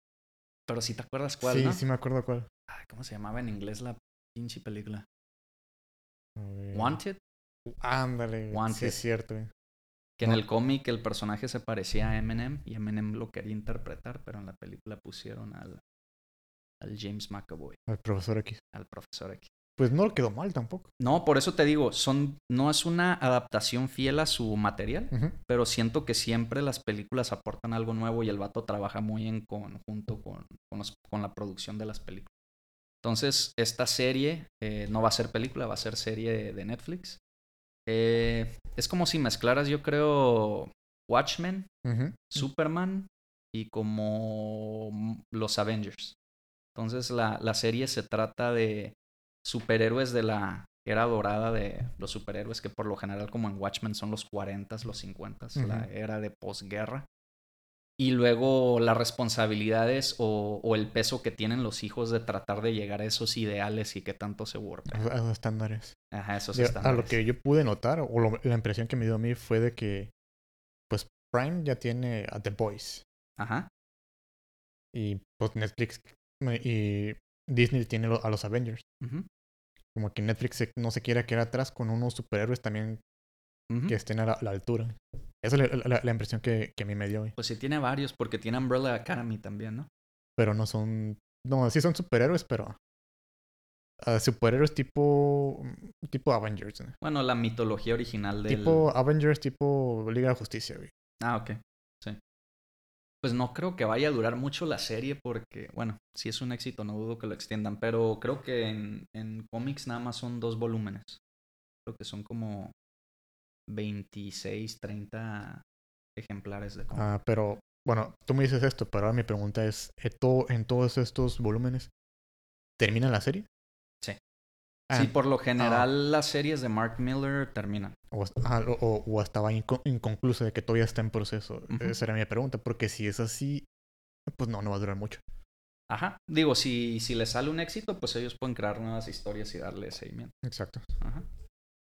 Pero si te acuerdas cuál, Sí, ¿no? sí me acuerdo cuál. Ay, ¿Cómo se llamaba en inglés la pinche película? A ver. Wanted. Ándale. güey. Sí, Wanted. es cierto, güey. Que en el cómic el personaje se parecía a Eminem y Eminem lo quería interpretar, pero en la película pusieron al, al James McAvoy, El profesor X. al profesor X. Pues no le quedó mal tampoco. No, por eso te digo, son, no es una adaptación fiel a su material, pero siento que siempre las películas aportan algo nuevo y el vato trabaja muy en conjunto con, con, los- con la producción de las películas. Entonces, esta serie eh, no va a ser película, va a ser serie de, de Netflix. Eh, es como si mezclaras, yo creo, Watchmen. Superman y como los Avengers. Entonces, la, la serie se trata de superhéroes de la era dorada de los superhéroes, que por lo general, como en Watchmen, son los 40s, los 50s, la Ujú. era de posguerra. Y luego las responsabilidades o, o el peso que tienen los hijos de tratar de llegar a esos ideales y que tanto se burpen. Esos, esos estándares. Ajá, esos Digo, a estándares. lo que yo pude notar, o lo- la impresión que me dio a mí fue de que, pues, Prime ya tiene a The Boys. Ajá. Y pues Netflix y Disney tiene a los Avengers. Como que Netflix se- no se quiere quedar atrás con unos superhéroes también que estén a la, la altura. Esa es la, la- la impresión que, que a mí me dio. güey. Pues sí tiene varios, porque tiene Umbrella Academy también, ¿no? Pero no son... No, sí son superhéroes, pero... ah, superhéroes tipo... Tipo Avengers. ¿no? Bueno, la mitología original del... Tipo Avengers, tipo Liga de Justicia, güey. Ah, ok. Pues no creo que vaya a durar mucho la serie porque, bueno, si es un éxito, no dudo que lo extiendan, pero creo que en, en cómics nada más son dos volúmenes. Creo que son como 26, 30 ejemplares de cómic. Ah, pero, bueno, tú me dices esto, pero ahora mi pregunta es, ¿en, to- en todos estos volúmenes termina la serie? Sí. Ah, sí, por lo general las series de Mark Miller terminan. o, ah, o- o- estaba inco- inconclusa de que todavía está en proceso. Ujú. Esa era mi pregunta, porque si es así, pues no, no va a durar mucho. Ajá. Digo, si, si les sale un éxito, pues ellos pueden crear nuevas historias y darle seguimiento. Exacto. Ajá.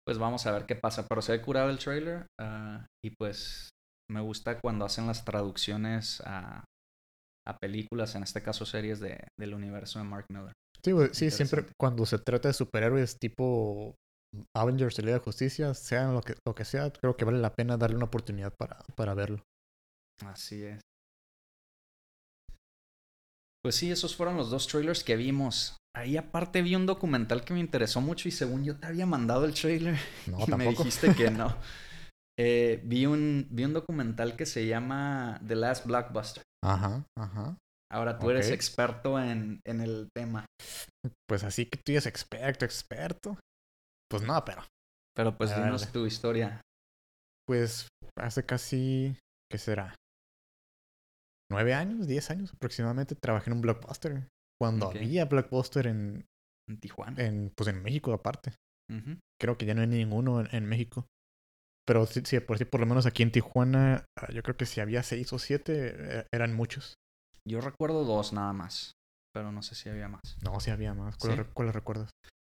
Pues vamos a ver qué pasa. Pero se ve curado el trailer. ah, y pues me gusta cuando hacen las traducciones a, a películas, en este caso series de, del universo de Mark Miller. Sí, güey, sí, siempre cuando se trata de superhéroes tipo Avengers, Liga de Justicia, sean lo que, lo que sea, creo que vale la pena darle una oportunidad para, para verlo. Así es. Pues sí, esos fueron los dos trailers que vimos. Ahí aparte vi un documental que me interesó mucho y según yo te había mandado el trailer [LAUGHS] No, y me dijiste que no. [LAUGHS] Eh, vi, un, vi un documental que se llama The Last Blockbuster. Ajá, ajá. Ahora tú eres experto en, en el tema. Pues así que tú eres experto, experto. Pues no, pero. Pero pues Dale. dinos tu historia. Pues hace casi. ¿Qué será? ¿Nueve años? ¿Diez años aproximadamente? Trabajé en un blockbuster. Cuando había blockbuster en, En Tijuana. en. Pues en México aparte. Creo que ya no hay ninguno en, en México. Pero sí, sí, por sí, por lo menos aquí en Tijuana, ah, yo creo que si había seis o siete, eh, eran muchos. Yo recuerdo dos nada más. Pero no sé si había más. No, sí había más. ¿Cuáles cuáles recuerdas?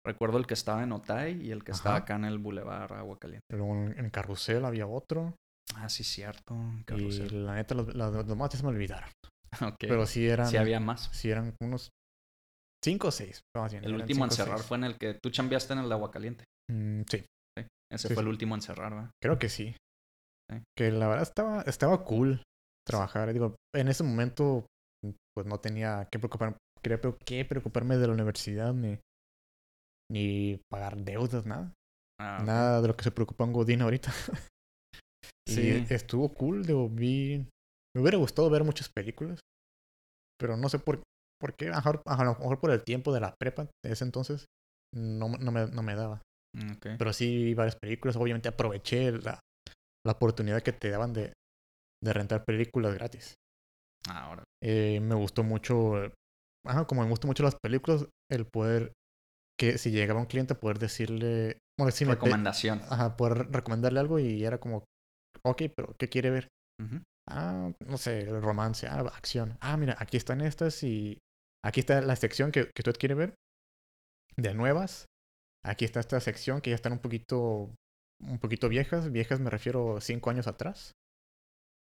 Recuerdo el que estaba en Otay y el que estaba acá en el Boulevard Agua Caliente. Luego en, Carrusel había otro. Ah, sí, cierto. Y Carrusel. la neta, los, los demás se me olvidaron. [LAUGHS] Ok. Pero sí eran. Sí había más. Sí eran unos cinco o seis. más bien, El último en cerrar fue en el que tú chambeaste en el de Agua Caliente. Mm, sí, Sí. Ese Sí, fue el último en cerrar, ¿verdad? creo que sí. Sí. Que la verdad estaba, estaba cool trabajar. Digo, en ese momento, pues no tenía que preocuparme, quería pre- que preocuparme de la universidad ni, ni pagar deudas, nada. Ah. Nada de lo que se preocupa un Godín ahorita. [LAUGHS] Sí. Y estuvo cool, digo, vi... Me hubiera gustado ver muchas películas, pero no sé por, por qué, a lo, mejor, a lo mejor por el tiempo de la prepa de ese entonces, no, no, me, no me daba. Mm. Pero sí vi varias películas, obviamente aproveché la, la oportunidad que te daban de, de rentar películas gratis. Ahora. Eh, me gustó mucho, eh, como me gustan mucho las películas, el poder que si llegaba un cliente poder decirle, bueno, si me Recomendación. ajá, poder recomendarle algo y era como, ok, pero ¿qué quiere ver? Ujú. Ah, no sé, romance, ah, acción. Ah, mira, aquí están estas y aquí está la sección que, que usted quiere ver de nuevas. Aquí está esta sección que ya están un poquito, un poquito viejas. Viejas me refiero cinco años atrás.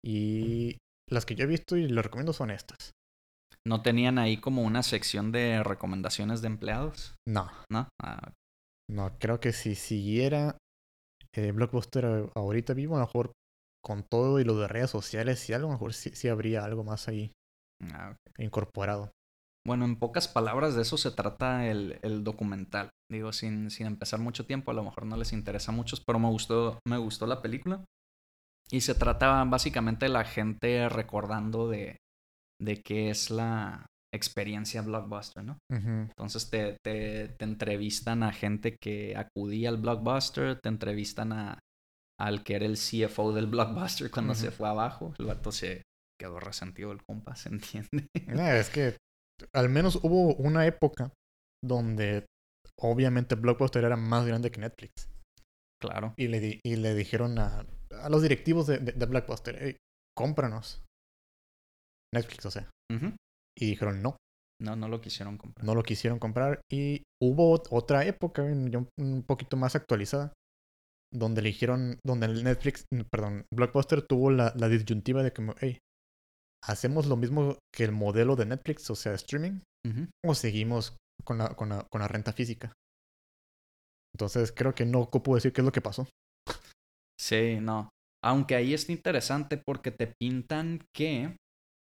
Y las que yo he visto y les recomiendo son estas. ¿No tenían ahí como una sección de recomendaciones de empleados? No, ¿No? Ah, no, creo que si siguiera eh, Blockbuster ahorita vivo, a lo mejor con todo y lo de redes sociales y algo, a lo mejor sí, sí habría algo más ahí ah, incorporado. Bueno, en pocas palabras de eso se trata el, el documental. Digo, sin, sin empezar mucho tiempo, a lo mejor no les interesa a muchos, pero me gustó, me gustó la película. Y se trata básicamente de la gente recordando de, de qué es la experiencia Blockbuster, ¿no? Entonces te, te, te entrevistan a gente que acudía al Blockbuster, te entrevistan a, al que era el CFO del Blockbuster cuando se fue abajo. El vato se quedó resentido el compa, ¿se entiende? Es que al menos hubo una época donde obviamente Blockbuster era más grande que Netflix. claro. Y le, di- y le dijeron a, a los directivos de, de- de Blockbuster, "Ey, cómpranos. Netflix, o sea. Y dijeron no, No, no lo quisieron comprar. no lo quisieron comprar. Y hubo ot- otra época, un, poquito más actualizada, donde le dijeron, donde el Netflix, perdón, Blockbuster tuvo la, la disyuntiva de que, hey, hacemos lo mismo que el modelo de Netflix, o sea, streaming, o seguimos con la, con la, con la renta física. Entonces creo que no ocupo decir qué es lo que pasó. Sí, no. Aunque ahí está interesante porque te pintan que,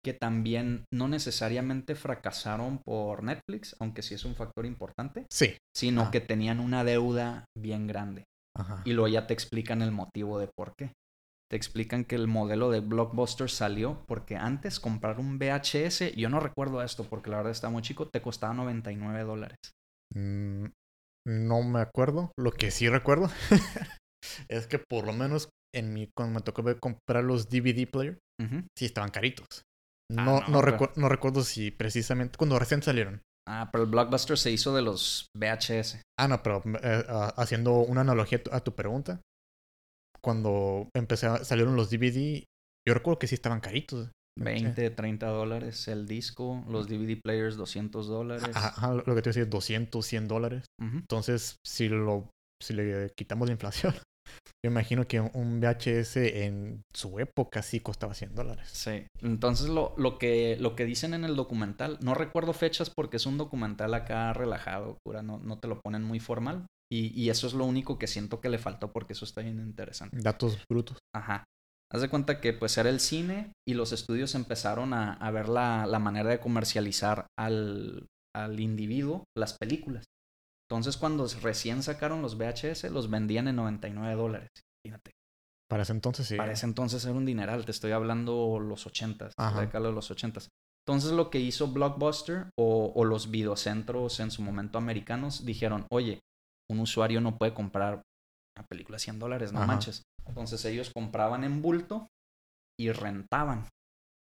que también no necesariamente fracasaron por Netflix, aunque sí es un factor importante, Sí. sino Ah. que tenían una deuda bien grande. Ajá. Y luego ya te explican el motivo de por qué. Te explican que el modelo de Blockbuster salió porque antes comprar un VHS, yo no recuerdo esto porque la verdad está muy chico, te costaba 99 dólares. Mm, no me acuerdo. Lo que sí recuerdo [LAUGHS] es que por lo menos en mi, cuando me tocó comprar los DVD player, sí estaban caritos. Ah, No, no, no, pero- no recuerdo si precisamente cuando recién salieron. Ah, pero el Blockbuster se hizo de los VHS. Ah, no, pero eh, ah, haciendo una analogía a tu, pregunta, cuando empecé a, salieron los DVD, yo recuerdo que sí estaban caritos. 20, 30 dólares el disco, los DVD players 200 dólares. Ajá, lo que te decía, 200, 100 dólares. Ujú. Entonces, si lo si le quitamos la inflación, [LAUGHS] Yo imagino que un VHS en su época sí costaba 100 dólares. Sí. Entonces lo, lo, que, lo que dicen en el documental, no recuerdo fechas porque es un documental acá relajado, cura, no, no te lo ponen muy formal. Y, y eso es lo único que siento que le faltó porque eso está bien interesante. Datos brutos. Ajá. Haz de cuenta que pues era el cine y los estudios empezaron a, a ver la, la, manera de comercializar al, al individuo las películas. Entonces, cuando recién sacaron los VHS, los vendían en 99 dólares. Fíjate. Para ese entonces sí. Para ese entonces era un dineral. Te estoy hablando los 80s, la década de los 80s. Entonces, lo que hizo Blockbuster o, o, los videocentros en su momento americanos dijeron: Oye, un usuario no puede comprar una película a 100 dólares, no Ajá. manches. Entonces, ellos compraban en bulto y rentaban.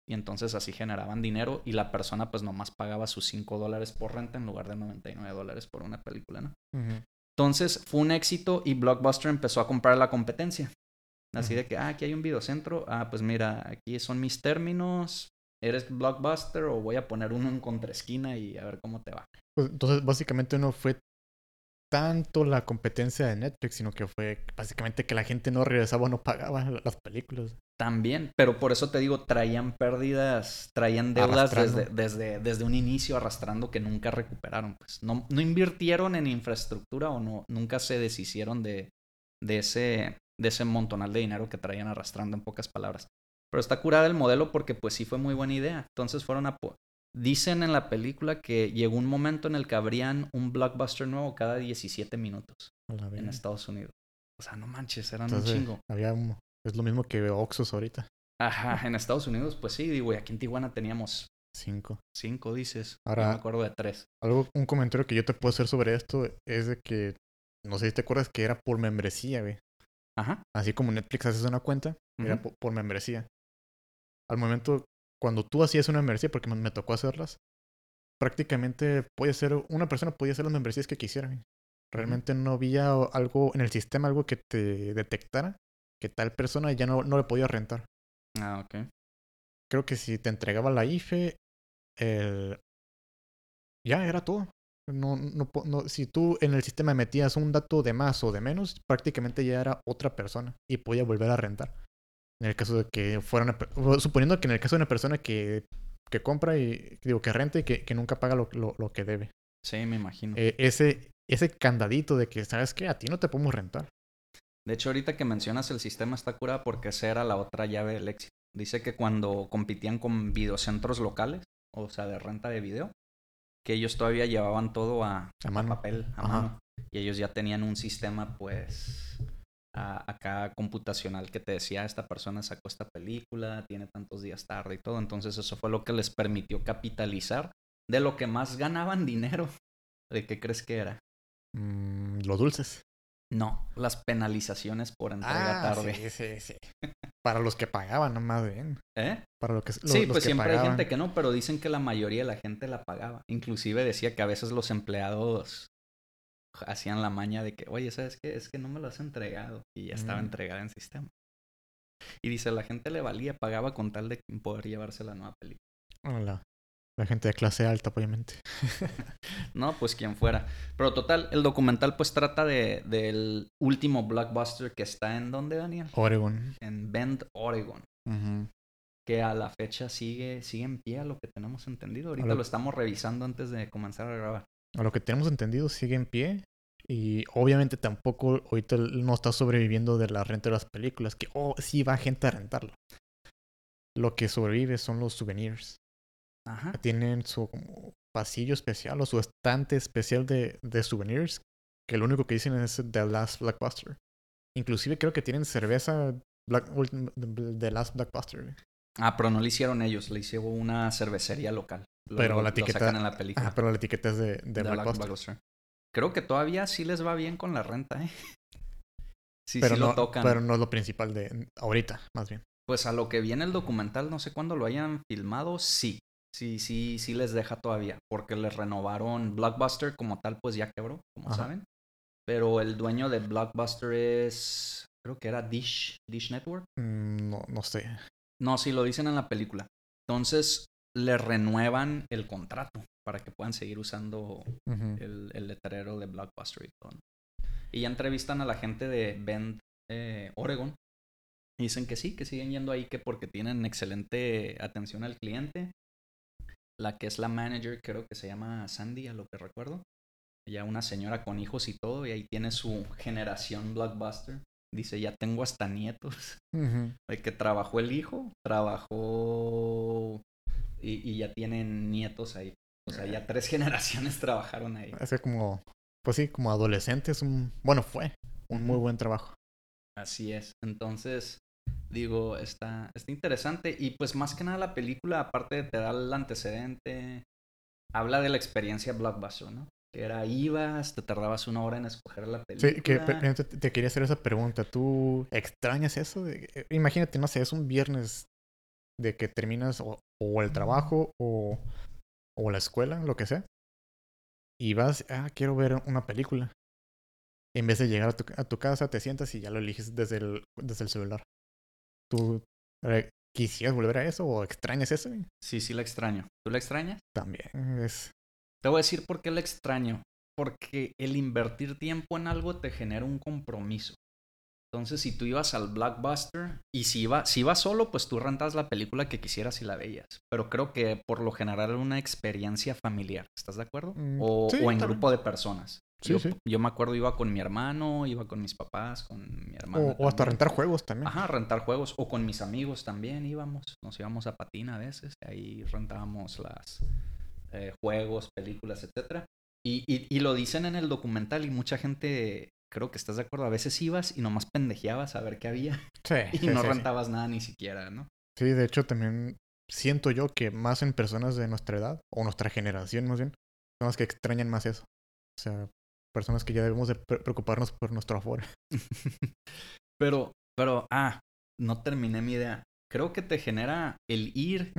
Y entonces así generaban dinero y la persona pues nomás pagaba sus 5 dólares por renta en lugar de 99 dólares por una película, ¿no? Uh -huh. Entonces fue un éxito y Blockbuster empezó a comprar la competencia. Así uh -huh. de que, ah, aquí hay un videocentro, ah, pues mira, aquí son mis términos, eres Blockbuster o voy a poner uno en contraesquina y a ver cómo te va. Pues, entonces básicamente no fue tanto la competencia de Netflix, sino que fue básicamente que la gente no regresaba o no pagaba las películas. También, pero por eso te digo, traían pérdidas, traían deudas desde, desde, desde, un inicio arrastrando que nunca recuperaron. Pues no, no invirtieron en infraestructura o no, nunca se deshicieron de, de, ese, de ese montonal de dinero que traían arrastrando en pocas palabras. Pero está curada el modelo porque pues sí fue muy buena idea. Entonces fueron a... Dicen en la película que llegó un momento en el que abrían un blockbuster nuevo cada 17 minutos en Estados Unidos. O sea, no manches, eran Entonces, un chingo. Había un, es lo mismo que Oxus ahorita. Ajá, en Estados Unidos, pues sí, digo, y aquí en Tijuana teníamos cinco. Cinco, dices. Ahora, Yo me acuerdo de tres. Algo, un comentario que yo te puedo hacer sobre esto es de que, no sé si te acuerdas que era por membresía, güey. Ajá. Así como Netflix haces una cuenta, uh -huh. era por, por, membresía. Al momento, cuando tú hacías una membresía, porque me, me tocó hacerlas, prácticamente puede ser, una persona podía hacer las membresías que quisiera. Güey. Realmente uh -huh. no había algo en el sistema, algo que te detectara que tal persona ya no, no le podía rentar. Ah, ok. Creo que si te entregaba la IFE, el... ya era todo. No, no, no, si tú en el sistema metías un dato de más o de menos, prácticamente ya era otra persona y podía volver a rentar. En el caso de que fuera una... Suponiendo que en el caso de una persona que, que compra y digo que renta y que, que nunca paga lo, lo, lo, que debe. Sí, me imagino. Eh, ese, ese candadito de que, ¿sabes qué? A ti no te podemos rentar. De hecho, ahorita que mencionas el sistema está curado porque esa era la otra llave del éxito. Dice que cuando compitían con videocentros locales, o sea, de renta de video, que ellos todavía llevaban todo a, a, mano. a papel, a Ajá. mano. Y ellos ya tenían un sistema, pues, a, acá computacional que te decía, esta persona sacó esta película, tiene tantos días tarde y todo. Entonces eso fue lo que les permitió capitalizar de lo que más ganaban dinero. ¿De qué crees que era? Mm, los dulces. No, las penalizaciones por entrega ah, tarde. Sí, sí, sí. Para los que pagaban, no más bien. ¿Eh? Para lo que, lo, sí, los pues que siempre pagaban. hay gente que no, pero dicen que la mayoría de la gente la pagaba. Inclusive decía que a veces los empleados hacían la maña de que, oye, ¿sabes qué? Es que no me lo has entregado. Y ya estaba mm. entregada en sistema. Y dice, la gente le valía, pagaba con tal de poder llevarse la nueva película. Hola. La gente de clase alta, obviamente. [LAUGHS] no, pues quien fuera. Pero total, el documental pues trata de, del último blockbuster que está en dónde, Daniel? Oregon. En Bend, Oregon. Uh -huh. Que a la fecha sigue, sigue en pie a lo que tenemos entendido. Ahorita lo... lo estamos revisando antes de comenzar a grabar. A lo que tenemos entendido sigue en pie. Y obviamente tampoco ahorita no está sobreviviendo de la renta de las películas. Que, oh, sí va gente a rentarlo. Lo que sobrevive son los souvenirs. Ajá. Tienen su como, pasillo especial o su estante especial de, de, souvenirs. Que lo único que dicen es The Last Blackbuster. Inclusive creo que tienen cerveza Black, The Last Blackbuster. Ah, pero no lo hicieron ellos, le hicieron una cervecería local. Lo, pero la etiqueta. Lo sacan en la película. Ah, pero la etiqueta es de, de, de Blackbuster. Blackbuster. Creo que todavía sí les va bien con la renta, ¿eh? [LAUGHS] Sí, pero sí no, lo tocan. Pero no es lo principal de ahorita, más bien. Pues a lo que viene el documental, no sé cuándo lo hayan filmado, sí. Sí, sí, sí les deja todavía. Porque les renovaron Blockbuster como tal, pues ya quebró, como Ajá. saben. Pero el dueño de Blockbuster es. Creo que era Dish, Dish Network. Mm, no, no sé. No, sí, lo dicen en la película. Entonces, le renuevan el contrato para que puedan seguir usando uh -huh. el, el, letrero de Blockbuster y todo. Y ya entrevistan a la gente de Bend, eh, Oregon. Dicen que sí, que siguen yendo ahí, que porque tienen excelente atención al cliente. La que es la manager, creo que se llama Sandy, a lo que recuerdo. Ya una señora con hijos y todo, y ahí tiene su generación blockbuster. Dice, ya tengo hasta nietos. [LAUGHS] El que trabajó el hijo, trabajó y, y, ya tienen nietos ahí. O sea, ya tres [LAUGHS] generaciones trabajaron ahí. Es que como, pues sí, como adolescentes, un, bueno, fue un muy buen trabajo. Así es. Entonces, digo, está, está interesante. Y pues más que nada la película, aparte de te da el antecedente, habla de la experiencia blockbuster, ¿no? Que era, ibas, te tardabas una hora en escoger la película. Sí, que te, quería hacer esa pregunta. ¿Tú extrañas eso? Eh, imagínate, no sé, es un viernes de que terminas o, el trabajo o, o la escuela, lo que sea. Y vas, ah, quiero ver una película. En vez de llegar a tu, a tu casa, te sientas y ya lo eliges desde el, desde el celular. ¿Tú eh, quisieras volver a eso o extrañas eso? Sí, sí la extraño. ¿Tú la extrañas? También es... Te voy a decir por qué la extraño. Porque el invertir tiempo en algo te genera un compromiso. Entonces, si tú ibas al blockbuster y si ibas si iba solo, pues tú rentas la película que quisieras y la veías. Pero creo que por lo general era una experiencia familiar. ¿Estás de acuerdo? Mm, o, o, en grupo de personas yo, me acuerdo, iba con mi hermano, iba con mis papás, con mi hermano. O, hasta rentar juegos también. Ajá, rentar juegos. O con mis amigos también íbamos. Nos íbamos a patina a veces. Ahí rentábamos las eh, juegos, películas, etcétera. Y, y, lo dicen en el documental y mucha gente, creo que estás de acuerdo, a veces ibas y nomás pendejeabas a ver qué había. Sí. [LAUGHS] y no rentabas nada ni siquiera, ¿no? Sí, de hecho también siento yo que más en personas de nuestra edad, o nuestra generación más bien, son las que extrañan más eso. O sea, personas que ya debemos de preocuparnos por nuestro aforo. [LAUGHS] [LAUGHS] pero, pero, ah, no terminé mi idea. Creo que te genera el ir,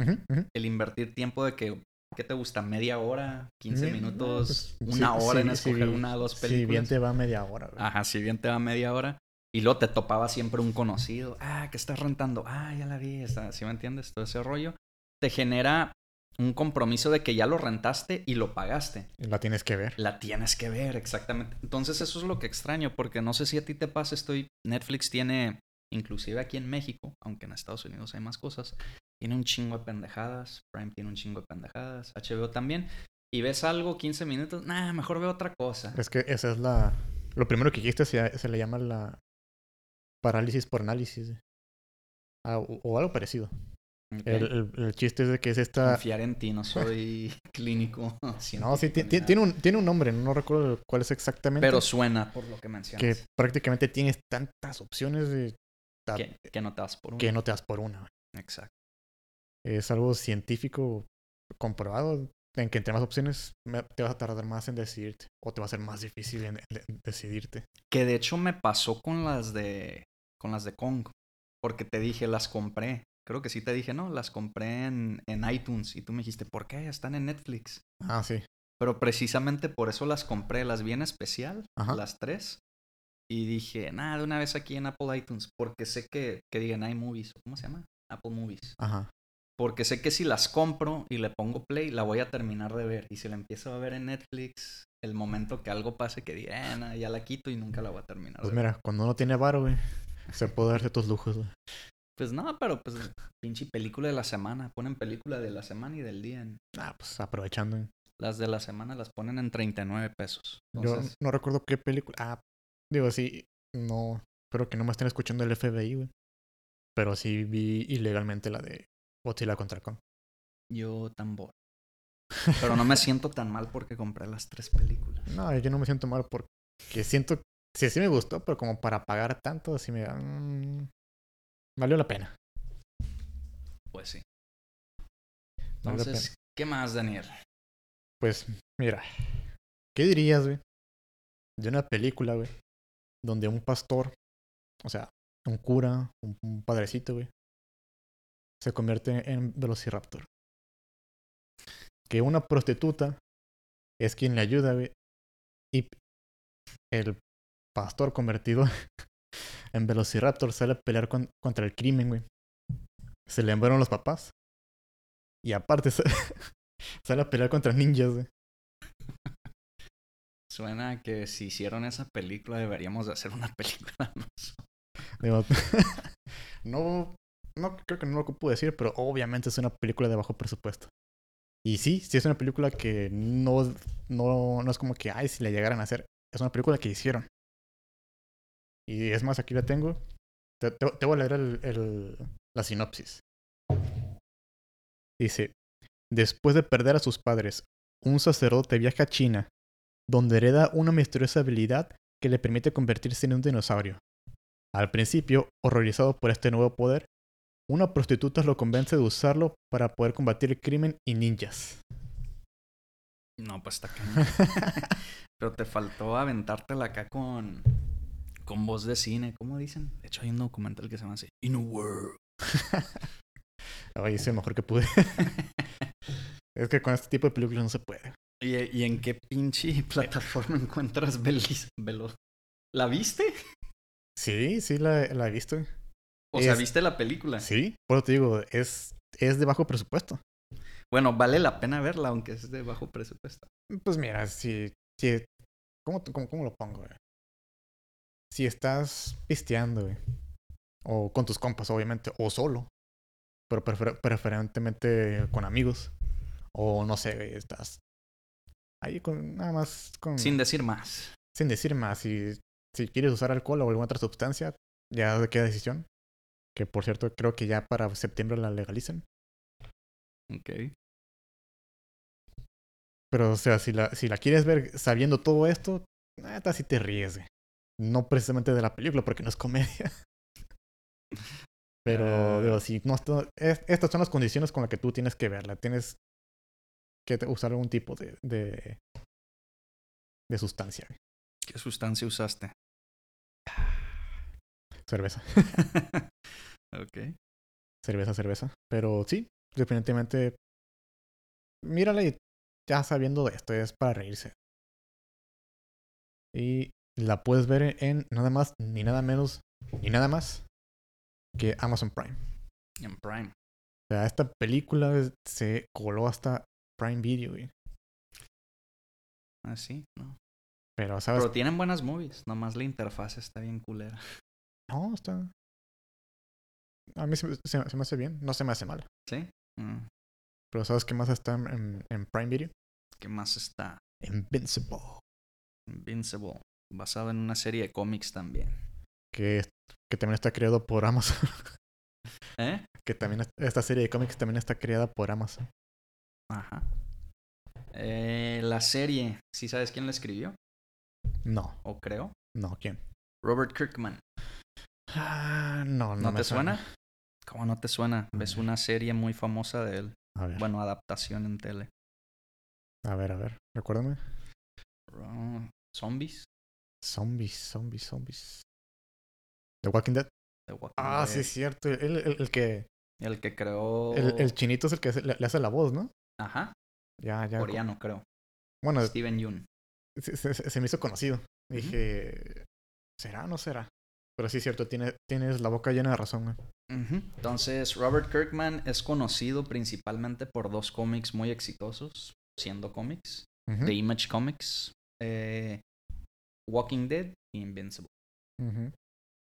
el invertir tiempo de que, ¿qué te gusta? ¿Media hora? ¿15 minutos? Pues, ¿Una hora en escoger una o dos películas? Si bien te va media hora. Ajá, si bien te va media hora. Y luego te topaba siempre un conocido. Ah, ¿qué estás rentando? Ah, ya la vi. ¿Sí me entiendes? Todo ese rollo. Te genera un compromiso de que ya lo rentaste y lo pagaste. La tienes que ver. La tienes que ver, exactamente. Entonces eso es lo que extraño, porque no sé si a ti te pasa, estoy, Netflix tiene, inclusive aquí en México, aunque en Estados Unidos hay más cosas, tiene un chingo de pendejadas, Prime tiene un chingo de pendejadas, HBO también, y ves algo 15 minutos, nah, mejor veo otra cosa. Es que esa es la... Lo primero que dijiste se, se le llama la parálisis por análisis. Ah, o algo parecido. El, el, chiste es de que es esta... Confiar en ti, no soy [LAUGHS] clínico. [LAUGHS] no, sí, tiene un, tiene un nombre, no recuerdo cuál es exactamente. Pero suena por lo que mencionas. Que prácticamente tienes tantas opciones de... Que, no te das por una. Que no te das por una. Exacto. Es algo científico comprobado en que entre más opciones te vas a tardar más en decidirte o te va a ser más difícil en, en decidirte. Que de hecho me pasó con las de con las de Kong, porque te dije las compré Creo que sí te dije, no, las compré en, en iTunes y tú me dijiste, ¿por qué? Están en Netflix. Ah, sí. Pero precisamente por eso las compré, las vi en especial, las tres. Y dije, nada, de una vez aquí en Apple iTunes, porque sé que, que digan iMovies, ¿cómo se llama? Apple Movies. Ajá. Porque sé que si las compro y le pongo play, la voy a terminar de ver. Y si la empiezo a ver en Netflix, el momento que algo pase, que diga, eh, ya la quito y nunca la voy a terminar. Pues mira, cuando uno tiene varo, güey, se puede darse tus lujos, güey. Pues no, pero pues pinche película de la semana. Ponen película de la semana y del día. En... Ah, pues aprovechando. Las de la semana las ponen en 39 pesos. Yo no recuerdo qué película. Ah, digo, sí, no. Espero que no me estén escuchando el FBI, güey. Pero sí vi ilegalmente la de Godzilla contra Kong. Yo tambor. Pero no me siento tan mal porque compré las tres películas. No, yo no me siento mal porque siento. Sí, sí me gustó, pero como para pagar tanto, así me. Mm, Valió la pena. Pues sí. Entonces, ¿qué más, Daniel? Pues, mira. ¿Qué dirías, güey? De una película, güey. Donde un pastor, o sea, un cura, un, padrecito, güey, se convierte en Velociraptor. Que una prostituta es quien le ayuda, güey. Y el pastor convertido en Velociraptor sale a pelear contra el crimen, güey. Se le enviaron los papás. Y aparte sale, [LAUGHS] a pelear contra ninjas, güey. Suena que si hicieron esa película deberíamos de hacer una [LAUGHS] película [LAUGHS] no, no creo que no lo puedo decir, pero obviamente es una película de bajo presupuesto. Y sí, sí es una película que no, no, no es como que, ay, si la llegaran a hacer. Es una película que hicieron. Y es más, aquí la tengo. Te, te- te voy a leer el- el- la sinopsis. Dice, después de perder a sus padres, un sacerdote viaja a China, donde hereda una misteriosa habilidad que le permite convertirse en un dinosaurio. Al principio, horrorizado por este nuevo poder, una prostituta lo convence de usarlo para poder combatir el crimen y ninjas. No, pues está. [LAUGHS] Pero te faltó aventártela acá con, con voz de cine. ¿Cómo dicen? De hecho, hay un documental que se llama así. In a World. [LAUGHS] Ay, hice lo mejor que pude. [LAUGHS] es que con este tipo de películas no se puede. ¿Y, y en qué pinche [LAUGHS] plataforma encuentras Belis? Velo? ¿La viste? Sí, sí, la, la he visto. O sea, Es- ¿viste la película? Sí, por eso te digo, es, es de bajo presupuesto. Bueno, vale la pena verla, aunque es de bajo presupuesto. Pues mira, si. si ¿cómo, cómo, cómo lo pongo? Si estás pisteando, güey. O con tus compas, obviamente. O solo. Pero prefer- preferentemente con amigos. O no sé, güey, estás. Ahí con. Nada más con. Sin decir más. sin decir más. Si, si quieres usar alcohol o alguna otra sustancia, ya de qué decisión. Que por cierto, creo que ya para septiembre la legalicen. Ok. Pero, o sea, si la, si la quieres ver sabiendo todo esto, neta sí te ríes, güey. No precisamente de la película, porque no es comedia. [LAUGHS] Pero, Ah. digo, si no es- estas son las condiciones con las que tú tienes que verla. Tienes que usar algún tipo de, de, de sustancia. ¿Qué sustancia usaste? Cerveza. [LAUGHS] ok. cerveza, cerveza. Pero sí, definitivamente, mírala y ya sabiendo de esto, es para reírse. Y la puedes ver en nada más, ni nada menos, ni nada más que Amazon Prime. En Prime. O sea, esta película se coló hasta Prime Video, güey. Ah, sí, no. Pero, ¿sabes? Pero tienen buenas movies. Nomás la interfaz está bien culera. No, está... A mí se, me- se- se me hace bien, no se me hace mal. ¿Sí? Mm, Pero ¿sabes qué más está en- en Prime Video? ¿Qué más está? Invincible. Invincible. Basado en una serie de cómics también. Que, que también está creado por Amazon. [LAUGHS] ¿Eh? que también es- esta serie de cómics también está creada por Amazon. Ajá. Eh, la serie, ¿sí sabes quién la escribió? No, ¿O creo? no, ¿quién? Robert Kirkman. Ah, no, no, ¿No, me te suena? ¿Cómo no te suena? Ves una serie muy famosa de él. A ver, Bueno, adaptación en tele. a ver, a ver, recuérdame. ¿Zombies? Zombies, zombies, zombies. The Walking Dead. The Walking Ah, Dead. sí, es cierto. El, el, el que. El que creó... El, el chinito es el que le, le hace la voz, ¿no? Ajá. Ya, ya. Coreano, creo. Bueno, Steven Yeun. se, se- se me hizo conocido. Dije, ¿será o no será? Pero sí, es cierto, tiene, tienes la boca llena de razón. Ujú. Entonces, Robert Kirkman es conocido principalmente por dos cómics muy exitosos, siendo cómics. Ujú, The Image Comics, eh, Walking Dead y Invincible.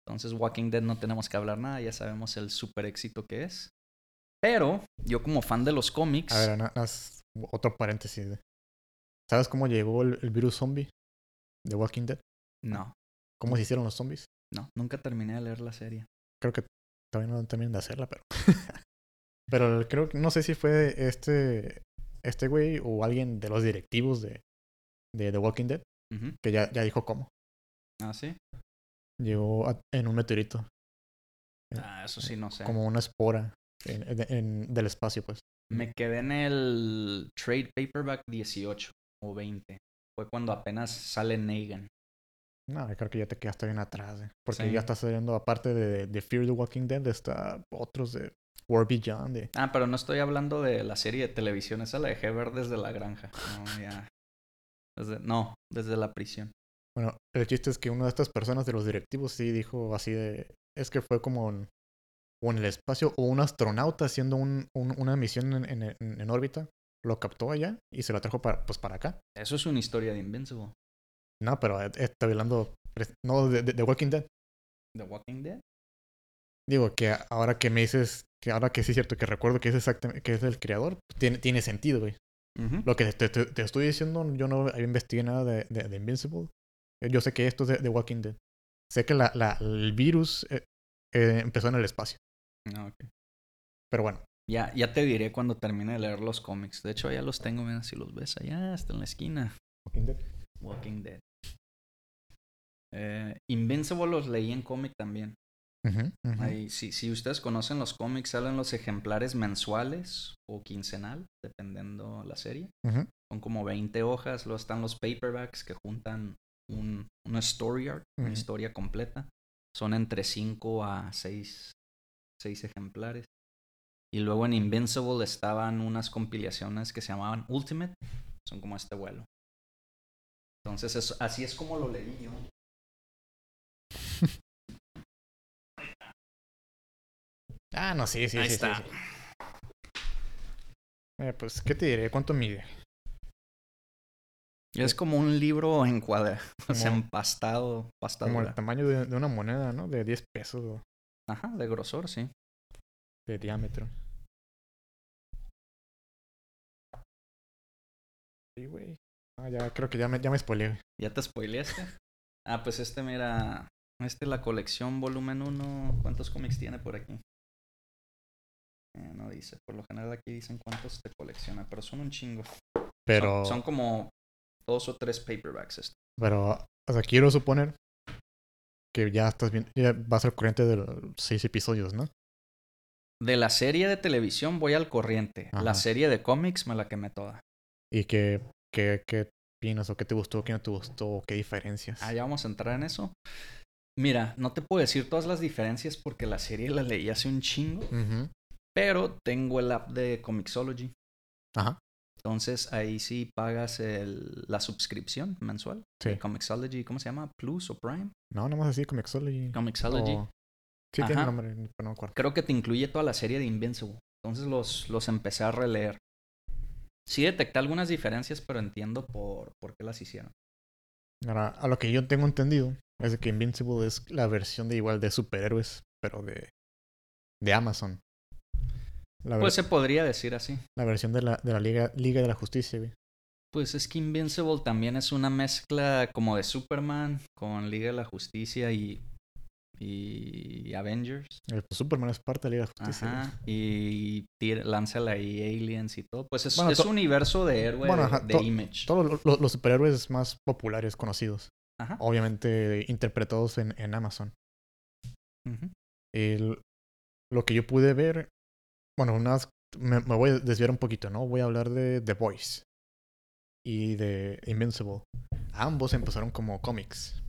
Entonces, Walking Dead no tenemos que hablar nada, ya sabemos el super éxito que es. Pero, yo como fan de los cómics... A ver, nas- otro paréntesis. ¿Sabes cómo llegó el, el virus zombie de Walking Dead? No, ¿Cómo se hicieron los zombies? no, nunca terminé de leer la serie. Creo que todavía no terminan de hacerla, pero. [LAUGHS] pero creo que no sé si fue este. Este güey o alguien de los directivos de, de The Walking Dead Que ya, ya dijo cómo. Ah, sí. Llegó a- en un meteorito, Ah, eso sí, no sé. como una espora en- en- en- del espacio, pues. Me quedé en el trade paperback 18 o 20. Fue cuando apenas sale Negan. No, creo que ya te quedaste bien atrás, eh, porque Sí. ya está saliendo, aparte de, de Fear the Walking Dead, está otros de War Beyond. De... Ah, pero no estoy hablando de la serie de televisión. Esa la dejé ver desde la granja. No, ya. Desde- no, desde la prisión. Bueno, el chiste es que una de estas personas de los directivos sí dijo así de... Es que fue como en, o en el espacio o un astronauta haciendo un, un- una misión en, en- órbita. Lo captó allá y se lo trajo para, pues para acá. Eso es una historia de Invincible. No, pero eh, está hablando... No, de, de- de Walking Dead. ¿The Walking Dead? Digo que ahora que me dices, que ahora que sí es cierto, que recuerdo que es exactamente, que es el creador, tiene, tiene sentido, güey. Lo que te, te- te estoy diciendo, yo no investigué nada de, de, de Invincible. Yo sé que esto es de, de Walking Dead. Sé que la, la, el virus eh, eh, empezó en el espacio. Ah, ok. Pero bueno, Ya, ya te diré cuando termine de leer los cómics. De hecho, ya los tengo, mira, si los ves allá, hasta en la esquina. Walking Dead. Walking Dead. Eh, Invincible los leí en cómic también. Ahí, si, si ustedes conocen los cómics, salen los ejemplares mensuales o quincenal, dependiendo la serie. Son como 20 hojas. Luego están los paperbacks que juntan un, una story arc, una historia completa. Son entre 5 a 6, ejemplares. Y luego en Invincible estaban unas compilaciones que se llamaban Ultimate. Son como este vuelo. Entonces, eso- así es como lo leí yo. [LAUGHS] Ah, no, sí, sí, Ahí sí, está. sí. Eh, pues, ¿qué te diré? ¿Cuánto mide? Es como un libro encuadrado, [LAUGHS] o sea, Como- empastado, Como pastadura. el tamaño de, de una moneda, ¿no? De 10 pesos o Ajá, de grosor, sí. de diámetro. Sí, güey. Ah, ya, creo que ya me, ya me spoileé. ¿Ya te spoileaste? Ah, pues este, mira. Este, la colección volumen 1. ¿Cuántos cómics tiene por aquí? Eh, no dice. Por lo general aquí dicen cuántos te colecciona, pero son un chingo. Pero, Son, son como dos o tres paperbacks. este. pero, o sea, quiero suponer que ya estás bien, ya vas al corriente de los seis episodios, ¿no? De la serie de televisión voy al corriente. Ajá. La serie de cómics me la quemé toda. Y que, que, qué opinas o qué te gustó, qué no te gustó, qué diferencias. Ah, ya vamos a entrar en eso. Mira, no te puedo decir todas las diferencias porque la serie la leí hace un chingo. Ujú. Pero tengo el app de Comixology. Ajá. Entonces ahí sí pagas el- la suscripción mensual. Sí. de Comixology, ¿cómo se llama? Plus o Prime. No, nomás así, Comixology. Comixology. O- Sí, tiene nombre, pero no me acuerdo. Creo que te incluye toda la serie de Invincible. Entonces los, los empecé a releer. Sí detecté algunas diferencias, pero entiendo por, por qué las hicieron. Ahora, a lo que yo tengo entendido es que Invincible es la versión de igual de superhéroes, pero de, de Amazon. La, Pues se podría decir así. la versión de la, de la Liga, Liga de la Justicia, güey. Pues es que Invincible también es una mezcla como de Superman con Liga de la Justicia y, y Avengers. Eh, pues Superman es parte de la Liga de la Justicia. Ajá. Y tira, lánzala ahí aliens y todo. Pues es, Bueno, es to- universo de héroe Bueno, de- ajá, de, to- Image. Todos lo- lo- los superhéroes más populares, conocidos. Ajá. Obviamente interpretados en, en Amazon. Ujú. El- lo que yo pude ver, bueno, unas, me, me voy a desviar un poquito, ¿no? Voy a hablar de The Voice y de Invincible. Ambos empezaron como cómics.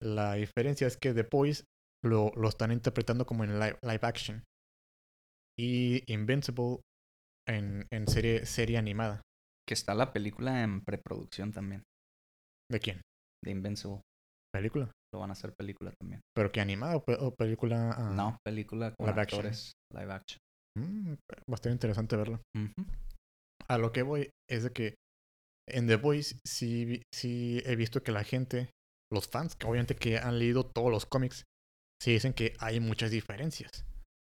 La diferencia es que The Voice lo, lo están interpretando como en live, live action y Invincible en, en serie, serie animada. Que está la película en preproducción también. ¿De quién? De Invincible. ¿Película? Lo van a hacer película también. ¿Pero que animada o, pe- o película? ah, No, película con live action. actores. Live action. Mm, bastante interesante verlo. A lo que voy es de que en The Voice sí, sí he visto que la gente, los fans, que obviamente que han leído todos los cómics, sí dicen que hay muchas diferencias.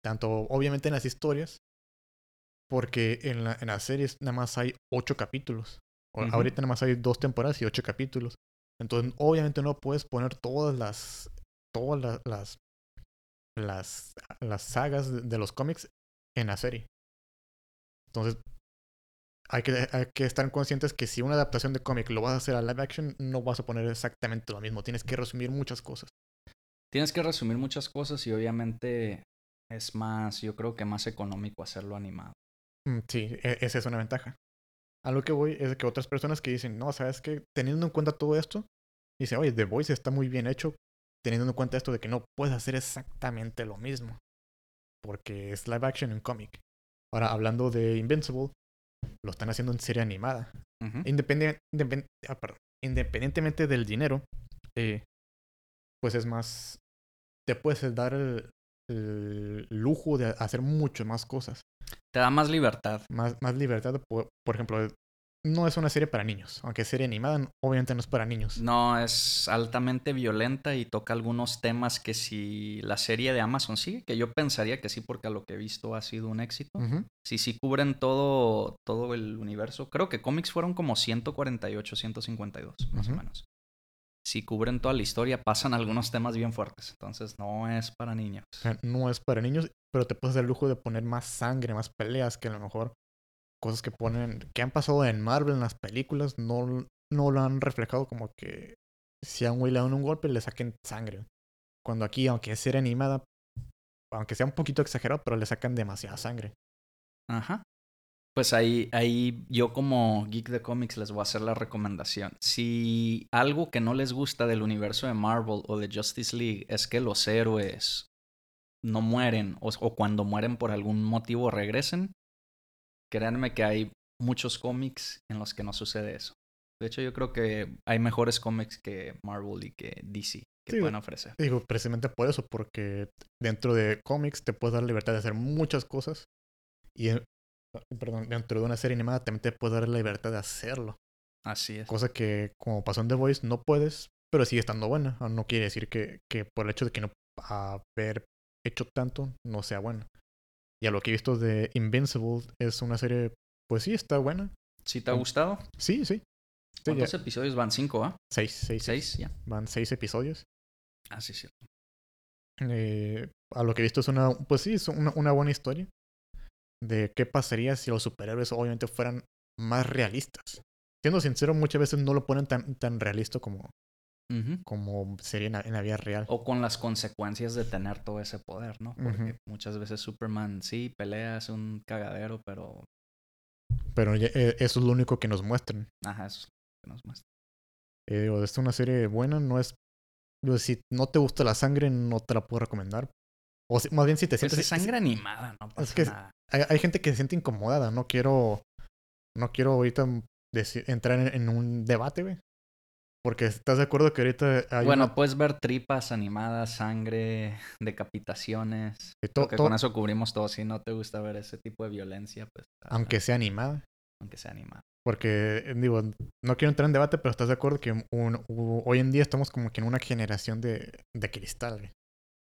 Tanto obviamente en las historias, porque en, la, en las series nada más hay ocho capítulos. Ahorita nada más hay dos temporadas y ocho capítulos. Entonces obviamente no puedes poner todas las, todas la- las, las, las sagas de, de los cómics en la serie. Entonces hay que, hay que estar conscientes que si una adaptación de cómic lo vas a hacer a live action, no vas a poner exactamente lo mismo. Tienes que resumir muchas cosas. Tienes que resumir muchas cosas y obviamente es más, yo creo que más económico hacerlo animado. Mm, Sí, e- esa es una ventaja. A lo que voy es que otras personas que dicen, no, sabes que teniendo en cuenta todo esto, dicen, oye, The Voice está muy bien hecho, teniendo en cuenta esto de que no puedes hacer exactamente lo mismo, porque es live action en cómic. Ahora, hablando de Invincible, lo están haciendo en serie animada. Independien- independ- ah, perdón, independientemente del dinero, eh, pues es más, te puedes dar el, el lujo de hacer mucho más cosas Te da más libertad. más, más libertad. Por, por ejemplo, no es una serie para niños. Aunque serie animada, obviamente no es para niños. No, es altamente violenta y toca algunos temas que si la serie de Amazon sigue, que yo pensaría que sí, porque a lo que he visto ha sido un éxito. Si sí cubren todo, todo el universo. Creo que cómics fueron como 148, 152, más o menos. Si cubren toda la historia, pasan algunos temas bien fuertes. Entonces no es para niños. No es para niños, pero te puedes dar el lujo de poner más sangre, más peleas que a lo mejor cosas que ponen, que han pasado en Marvel en las películas, no, no lo han reflejado como que si a un güey le dan un golpe le saquen sangre. Cuando aquí, aunque es animada, aunque sea un poquito exagerado, pero le sacan demasiada sangre. Ajá. Pues ahí, ahí yo como geek de cómics les voy a hacer la recomendación. Si algo que no les gusta del universo de Marvel o de Justice League es que los héroes no mueren o cuando mueren por algún motivo regresen, créanme que hay muchos cómics en los que no sucede eso. De hecho, yo creo que hay mejores cómics que Marvel y que DC que Sí, pueden ofrecer. Digo, precisamente por eso, porque dentro de cómics te puedes dar libertad de hacer muchas cosas. Y, perdón, dentro de una serie animada también te puedes dar la libertad de hacerlo. Así es. Cosa que, como pasó en The Voice, no puedes, pero sigue estando buena. No quiere decir que, que por el hecho de que no haber hecho tanto, no sea buena. Y a lo que he visto de Invincible, es una serie, pues sí, está buena. ¿Sí te ha gustado? Sí, sí. Sí, ya- ¿Cuántos episodios van? ¿Cinco, ah? seis, seis, ¿Seis? Ya. Van seis episodios. Ah, sí, sí. Eh, a lo que he visto es una, pues sí, es una, una buena historia de qué pasaría si los superhéroes obviamente fueran más realistas. Siendo sincero, muchas veces no lo ponen tan, tan realista como, Como sería en la, en la vida real. O con las consecuencias de tener todo ese poder, ¿no? Porque muchas veces Superman sí pelea, es un cagadero, pero. Pero ya- eh, eso es lo único que nos muestran. Ajá, eso es lo que nos muestra. Eh, digo, es una serie buena, no es... digo, si no te gusta la sangre, no te la puedo recomendar. O si- más bien si te Pues sientes... es sangre animada, no pasa que- nada. Hay, hay gente que se siente incomodada, no quiero... No quiero ahorita entrar en, en un debate, güey. Porque estás de acuerdo que ahorita hay Bueno, una- puedes ver tripas animadas, sangre, decapitaciones. to- que to- con eso cubrimos todo. Si no te gusta ver ese tipo de violencia, pues. aunque sea animada. aunque sea animada. Porque, eh, digo, no quiero entrar en debate, pero estás de acuerdo que un- u- hoy en día estamos como que en una generación de, de cristal.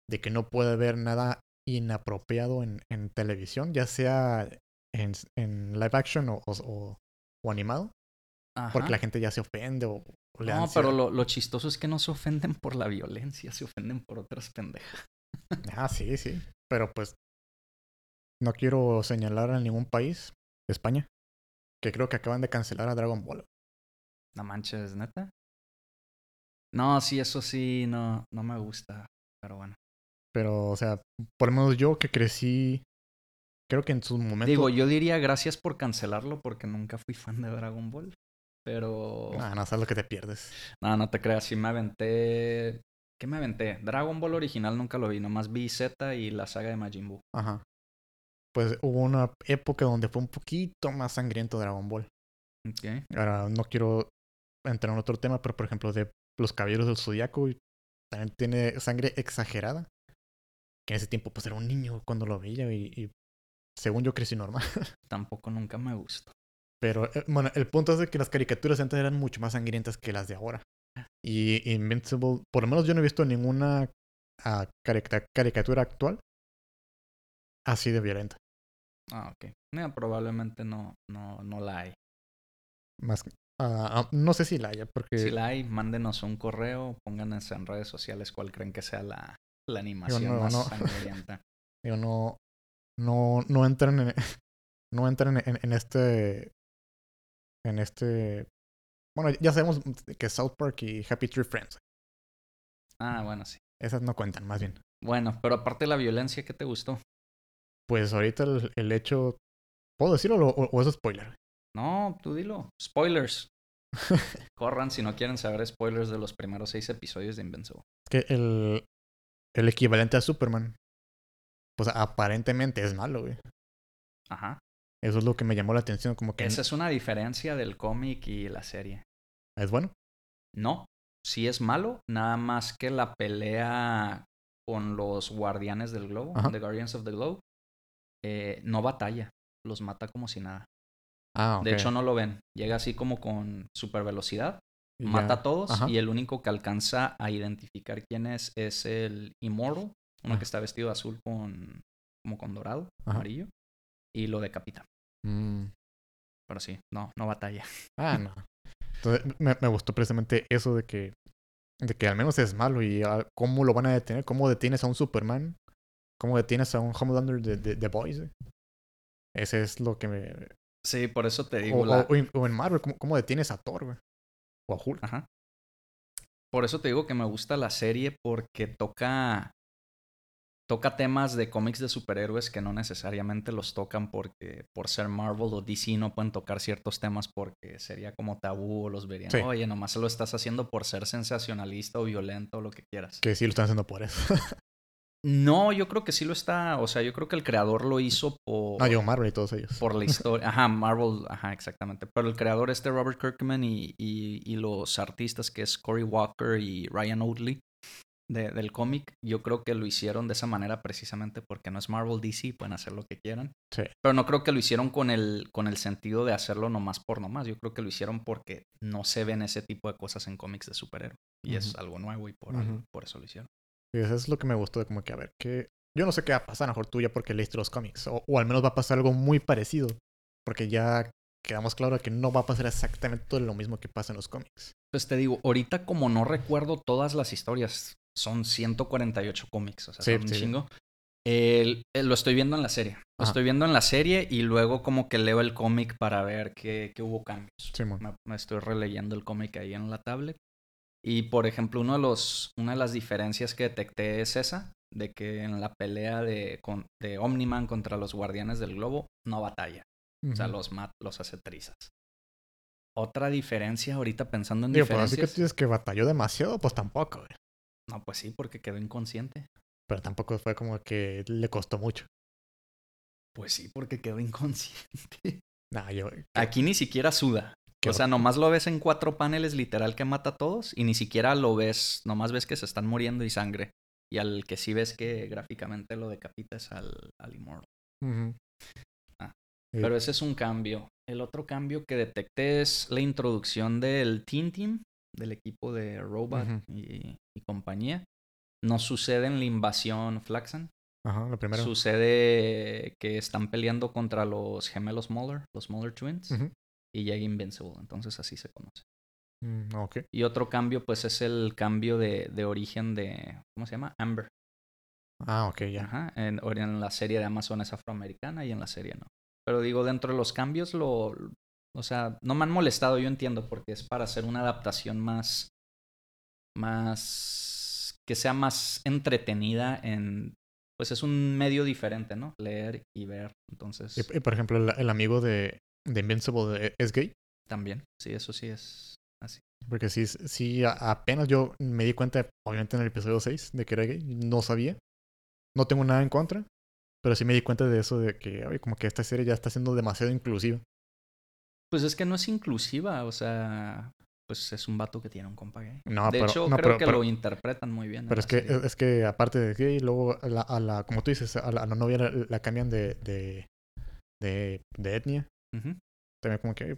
De que no puede haber nada inapropiado en, en televisión, ya sea en, en live action o, o- o animado, porque la gente ya se ofende o, o le da No, pero lo, lo chistoso es que no se ofenden por la violencia, se ofenden por otras pendejas. [LAUGHS] Ah, sí, sí. Pero pues no quiero señalar a ningún país, España, que creo que acaban de cancelar a Dragon Ball. No manches, neta. No, sí, eso sí, no, no me gusta. Pero bueno. Pero, o sea, por lo menos yo que crecí, creo que en sus momentos... Digo, yo diría gracias por cancelarlo porque nunca fui fan de Dragon Ball. Pero. Ah, no sabes lo que te pierdes. No, no te creas, sí me aventé. ¿Qué me aventé? Dragon Ball original nunca lo vi, nomás vi Z y la saga de Majin Buu. Ajá. Pues hubo una época donde fue un poquito más sangriento Dragon Ball. Ok. Ahora, no quiero entrar en otro tema, pero por ejemplo, de los Caballeros del Zodiaco, también tiene sangre exagerada. Que en ese tiempo, pues era un niño cuando lo veía y, y según yo crecí normal. [LAUGHS] Tampoco nunca me gustó. Pero eh, bueno, el punto es de que las caricaturas antes eran mucho más sangrientas que las de ahora. Y Invincible, por lo menos yo no he visto ninguna ah, carica- caricatura actual así de violenta. Ah, ok. Mira, probablemente no, no, no la hay. Más, que- ah, ah, no sé si la haya, porque Si la hay, mándenos un correo, pónganos en redes sociales cuál creen que sea la, la animación no, más no. sangrienta. [LAUGHS] digo, no, no, no entran en, [LAUGHS] no entran en, en este, en este, bueno, ya sabemos que South Park y Happy Tree Friends, Ah, bueno, sí. esas no cuentan, más bien. Bueno, pero aparte de la violencia, ¿qué te gustó? Pues ahorita el, el hecho, ¿puedo decirlo o, o es spoiler? No, tú dilo. Spoilers. [LAUGHS] Corran si no quieren saber spoilers de los primeros seis episodios de Invincible. que el, el equivalente a Superman, pues aparentemente es malo, güey. Ajá. Eso es lo que me llamó la atención, como que Esa es una diferencia del cómic y la serie. es bueno. No, sí es malo, nada más que la pelea con los guardianes del globo, Ajá. The Guardians of the Globe, eh, no batalla, los mata como si nada. Ah, De hecho, no lo ven. Llega así como con super velocidad, mata a todos Ajá. y el único que alcanza a identificar quién es es el Immortal, uno Ajá. que está vestido de azul con como con dorado, amarillo, y lo decapita. Mm. Pero sí, no, no batalla. Ah, no. [LAUGHS] Entonces, me, me gustó precisamente eso de que, de que al menos es malo y ah, cómo lo van a detener, cómo detienes a un Superman, cómo detienes a un Homelander de, de, de Boys. eh. Ese es lo que me... Sí, por eso te digo. o- la- o en, o en Marvel, ¿cómo, cómo detienes a Thor, güey? O a Hulk. Ajá. Por eso te digo que me gusta la serie porque toca toca temas de cómics de superhéroes que no necesariamente los tocan porque por ser Marvel o DC no pueden tocar ciertos temas porque sería como tabú o los verían. Sí. Oye, nomás lo estás haciendo por ser sensacionalista o violento o lo que quieras. Que sí lo están haciendo por eso. [LAUGHS] No, yo creo que sí lo está, o sea, yo creo que el creador lo hizo por no, yo Marvel y todos ellos. por la historia. [LAUGHS] Ajá, Marvel, ajá, exactamente. Pero el creador este Robert Kirkman y, y, y los artistas que es Cory Walker y Ryan Oatley de- del cómic, yo creo que lo hicieron de esa manera precisamente porque no es Marvel DC, pueden hacer lo que quieran. Sí. Pero no creo que lo hicieron con el, con el sentido de hacerlo nomás por nomás. Yo creo que lo hicieron porque no se ven ese tipo de cosas en cómics de superhéroes. Y es algo nuevo y por eso lo hicieron. Y eso es lo que me gustó de como que, a ver, que yo no sé qué va a pasar, a lo mejor tú ya porque leíste los cómics, o, o al menos va a pasar algo muy parecido, porque ya quedamos claro que no va a pasar exactamente todo lo mismo que pasa en los cómics. Pues te digo, ahorita como no recuerdo todas las historias, son 148 cómics, o sea, Sí, son un sí. chingo. El- el- lo estoy viendo en la serie. Lo Ajá. estoy viendo en la serie y luego como que leo el cómic para ver qué, qué hubo cambios. Simón. Me, me estoy releyendo el cómic ahí en la tablet. Y por ejemplo, uno de los, una de las diferencias que detecté es esa, de que en la pelea de, con- de Omniman contra los Guardianes del Globo no batalla. O sea, los, mat, los hace trizas. Otra diferencia, ahorita pensando en Digo, pues así diferencias. que dices que batalló demasiado, pues tampoco, güey. No, pues sí, porque quedó inconsciente. Pero tampoco fue como que le costó mucho. Pues sí, porque quedó inconsciente. [LAUGHS] Nah, yo. Aquí ni siquiera suda. qué O sea, nomás lo ves en cuatro paneles literal que mata a todos y ni siquiera lo ves, nomás ves que se están muriendo y sangre. Y al que sí ves que gráficamente lo decapita es al, al Immortal. Ah, Sí. Pero ese es un cambio. El otro cambio que detecté es la introducción del Team, del equipo de Robot y, y compañía. No sucede en la invasión Flaxan. Ajá, lo primero. Sucede que están peleando contra los gemelos Muller, los Muller Twins, y llega Invincible. Entonces así se conoce. Mm, ok. Y otro cambio, pues, es el cambio de, de origen de. ¿Cómo se llama? Amber. Ah, ok, ya. Ajá. En, en la serie de Amazon es afroamericana y en la serie no. Pero digo, dentro de los cambios, lo. O sea, no me han molestado, yo entiendo, porque es para hacer una adaptación más. Más. que sea más entretenida en. Pues es un medio diferente, ¿no? Leer y ver. Entonces, Y, y, por ejemplo, el, el amigo de, de Invincible es gay. también. Sí, eso sí es así. Porque sí, sí, apenas yo me di cuenta, obviamente en el episodio 6, de que era gay. No sabía. No tengo nada en contra. Pero sí me di cuenta de eso, de que, oye, como que esta serie ya está siendo demasiado inclusiva. Pues es que no es inclusiva, o sea, pues es un vato que tiene un compa gay. No, de pero, hecho, no, creo pero, que pero- lo interpretan muy bien. en pero es que, serie. es que aparte de gay, luego a la, a la- como tú dices, a la, a la novia la, la cambian de, de, de, de etnia. También como que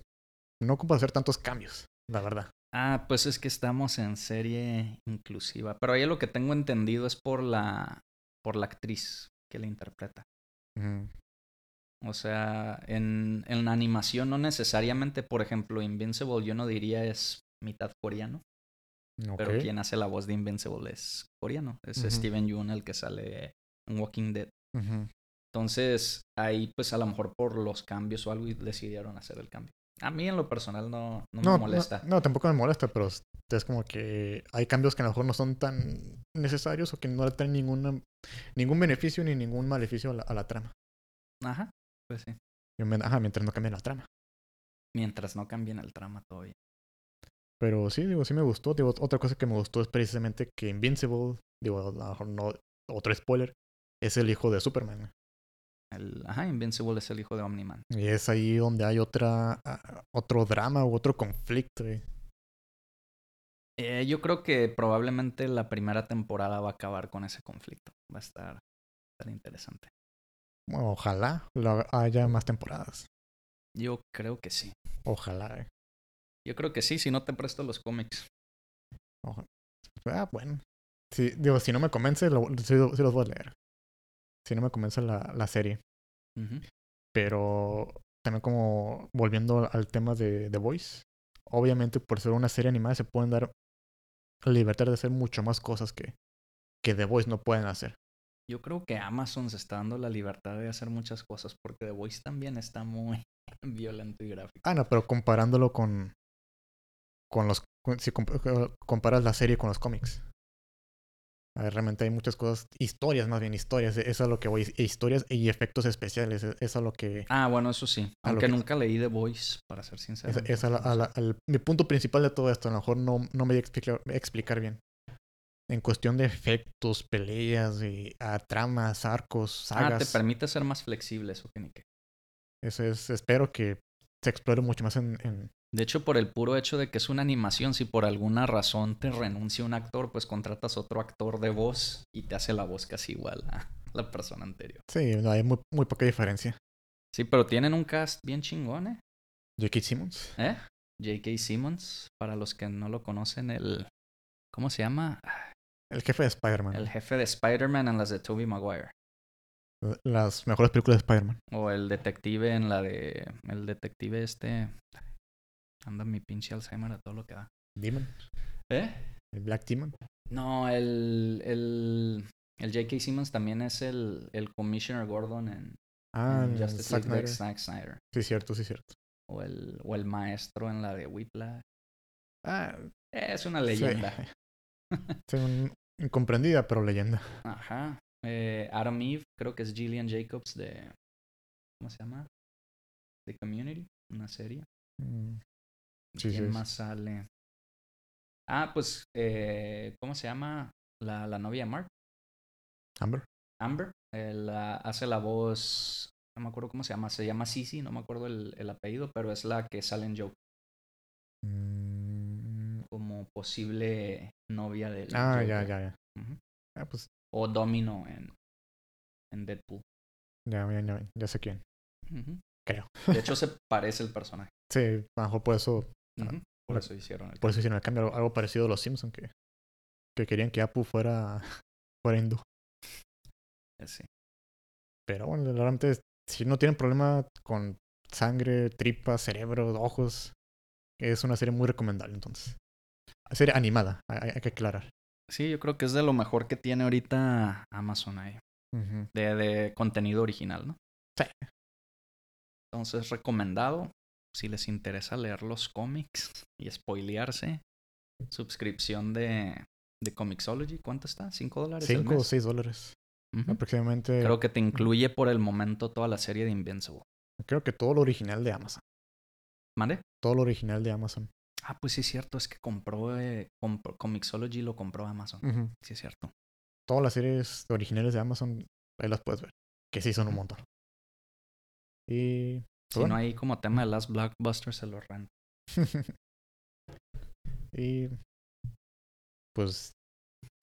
no ocupa hacer tantos cambios, la verdad. Ah, pues es que estamos en serie inclusiva. Pero ahí lo que tengo entendido es por la, por la actriz que la interpreta. Ujú. O sea, en, en la animación no necesariamente, por ejemplo, Invincible yo no diría es mitad coreano. Pero quien hace la voz de Invincible es coreano. Es. Steven Yeun el que sale en Walking Dead. Entonces, ahí pues a lo mejor por los cambios o algo decidieron hacer el cambio. A mí en lo personal no, no, No, me molesta. no, tampoco me molesta, pero es es como que hay cambios que a lo mejor no son tan necesarios o que no le traen ninguna, ningún beneficio ni ningún maleficio a la, a la trama. Ajá, pues sí. Ajá, mientras no cambien la trama. Mientras no cambien el trama todavía. Pero sí, digo, sí me gustó. Digo, otra cosa que me gustó es precisamente que Invincible, digo, no, otro spoiler, es el hijo de Superman. El, ajá, Invincible es el hijo de Omniman. Y es ahí donde hay otra, ah, otro drama u otro conflicto. Eh, yo creo que probablemente la primera temporada va a acabar con ese conflicto. Va a estar, va a estar interesante. Bueno, ojalá lo haya más temporadas. Yo creo que sí. Ojalá. eh. Yo creo que sí, si no te presto los cómics. Ojalá. Ah, bueno. Sí, digo, si no me convence, lo- sí los voy a leer. Si no me convence la, la serie. Pero también como volviendo al tema de The Voice. Obviamente por ser una serie animada se pueden dar libertad de hacer mucho más cosas que, que The Voice no pueden hacer. Yo creo que Amazon se está dando la libertad de hacer muchas cosas porque The Voice también está muy [LAUGHS] violento y gráfico. Ah, no, pero comparándolo con. con los. con- si comp- comparas la serie con los cómics. A ver, realmente hay muchas cosas. Historias, más bien, historias. Eso es a lo que voy. e Historias y efectos especiales. e- Es a lo que. Ah, bueno, eso sí. Aunque que- nunca leí The Voice, para ser sincero. Es, es a la- a la- al- mi punto principal de todo esto. A lo mejor no, no me voy a explicar, explicar bien. En cuestión de efectos, peleas, y, ah, tramas, arcos, Ah, te sagas. permite ser más flexible, eso qué. eso es. Espero que se explore mucho más en- en, De hecho, por el puro hecho de que es una animación, si por alguna razón te renuncia un actor, pues contratas otro actor de voz y te hace la voz casi igual a la persona anterior. Sí, no, hay muy, muy poca diferencia. Sí, pero tienen un cast bien chingón, ¿eh? J.K. Simmons. ¿Eh? J.K. Simmons, para los que no lo conocen, el... ¿Cómo se llama? El jefe de Spider-Man. El jefe de Spider-Man en las de Tobey Maguire. Las mejores películas de Spider-Man. O el detective en la de... El detective este... Anda mi pinche Alzheimer a todo lo que da. Demon. ¿Eh? El Black Demon. No, el... El, el J.K. Simmons también es el, el Commissioner Gordon en, Ah, en Justice Zack Snyder. Zack Snyder. Sí, cierto, sí, cierto. O el, o el maestro en la de Whiplash. Ah, Es una leyenda. Sí, [LAUGHS] [LAUGHS] un- incomprendida, pero leyenda. Ajá. Eh, Adam Eve, creo que es Gillian Jacobs de. ¿Cómo se llama? The Community, una serie. Mm, Sí, ¿Quién sí, más sale? Ah, pues, eh, ¿cómo se llama? La, la novia de Mark, Amber. Amber. eh, la- hace la voz. No me acuerdo cómo se llama. Se llama Sisi, no me acuerdo el, el apellido, pero es la que sale en Joke Mm, como posible novia del. Ah, ya, ya, ya. Ah, pues O Domino en, en Deadpool. ya, ya, ya, ya sé quién. Ujú. Creo. De hecho, se parece el personaje. [LAUGHS] Sí, a lo mejor por eso, Ujú. Por eso hicieron el por eso hicieron el cambio. Algo parecido a los Simpsons, que, que querían que Apu fuera, [LAUGHS] fuera hindú. cambio. Sí. Pero bueno, realmente, si no tienen problema con sangre, tripas, cerebro, ojos, es una serie muy recomendable, entonces. Serie animada, hay, hay que aclarar. Sí, yo creo que es de lo mejor que tiene ahorita Amazon ahí. De, de contenido original, ¿no? Sí. Entonces, recomendado. Si les interesa leer los cómics y spoilearse. Suscripción de, de Comixology. ¿Cuánto está? ¿Cinco dólares Cinco o seis dólares. Aproximadamente. Creo que te incluye por el momento toda la serie de Invincible. creo que todo lo original de Amazon. ¿Mande? Todo lo original de Amazon. Ah, pues sí es cierto. Es que compró, eh, compró- Comixology lo compró Amazon. Sí es cierto. Todas las series originales de Amazon, ahí las puedes ver. Que sí son un montón. Y. Si bueno. no hay como tema de las blockbusters, se lo rento. [LAUGHS] y. Pues.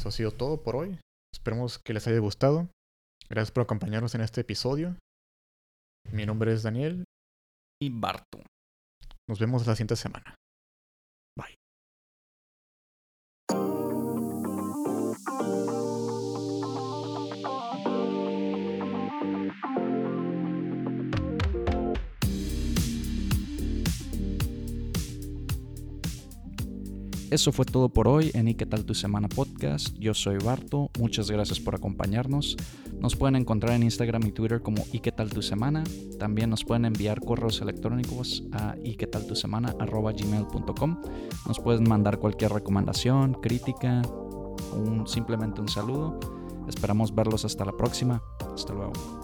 Eso ha sido todo por hoy. Esperemos que les haya gustado. Gracias por acompañarnos en este episodio. Mi nombre es Daniel. Y Barto. Nos vemos la siguiente semana. Eso fue todo por hoy en ¿Y qué tal tu semana podcast? Yo soy Barto, muchas gracias por acompañarnos. Nos pueden encontrar en Instagram y Twitter como ¿Y qué tal tu semana? También nos pueden enviar correos electrónicos a ¿Y qué tal tu semana? gmail.com. Nos pueden mandar cualquier recomendación, crítica, simplemente un saludo. Esperamos verlos hasta la próxima. Hasta luego.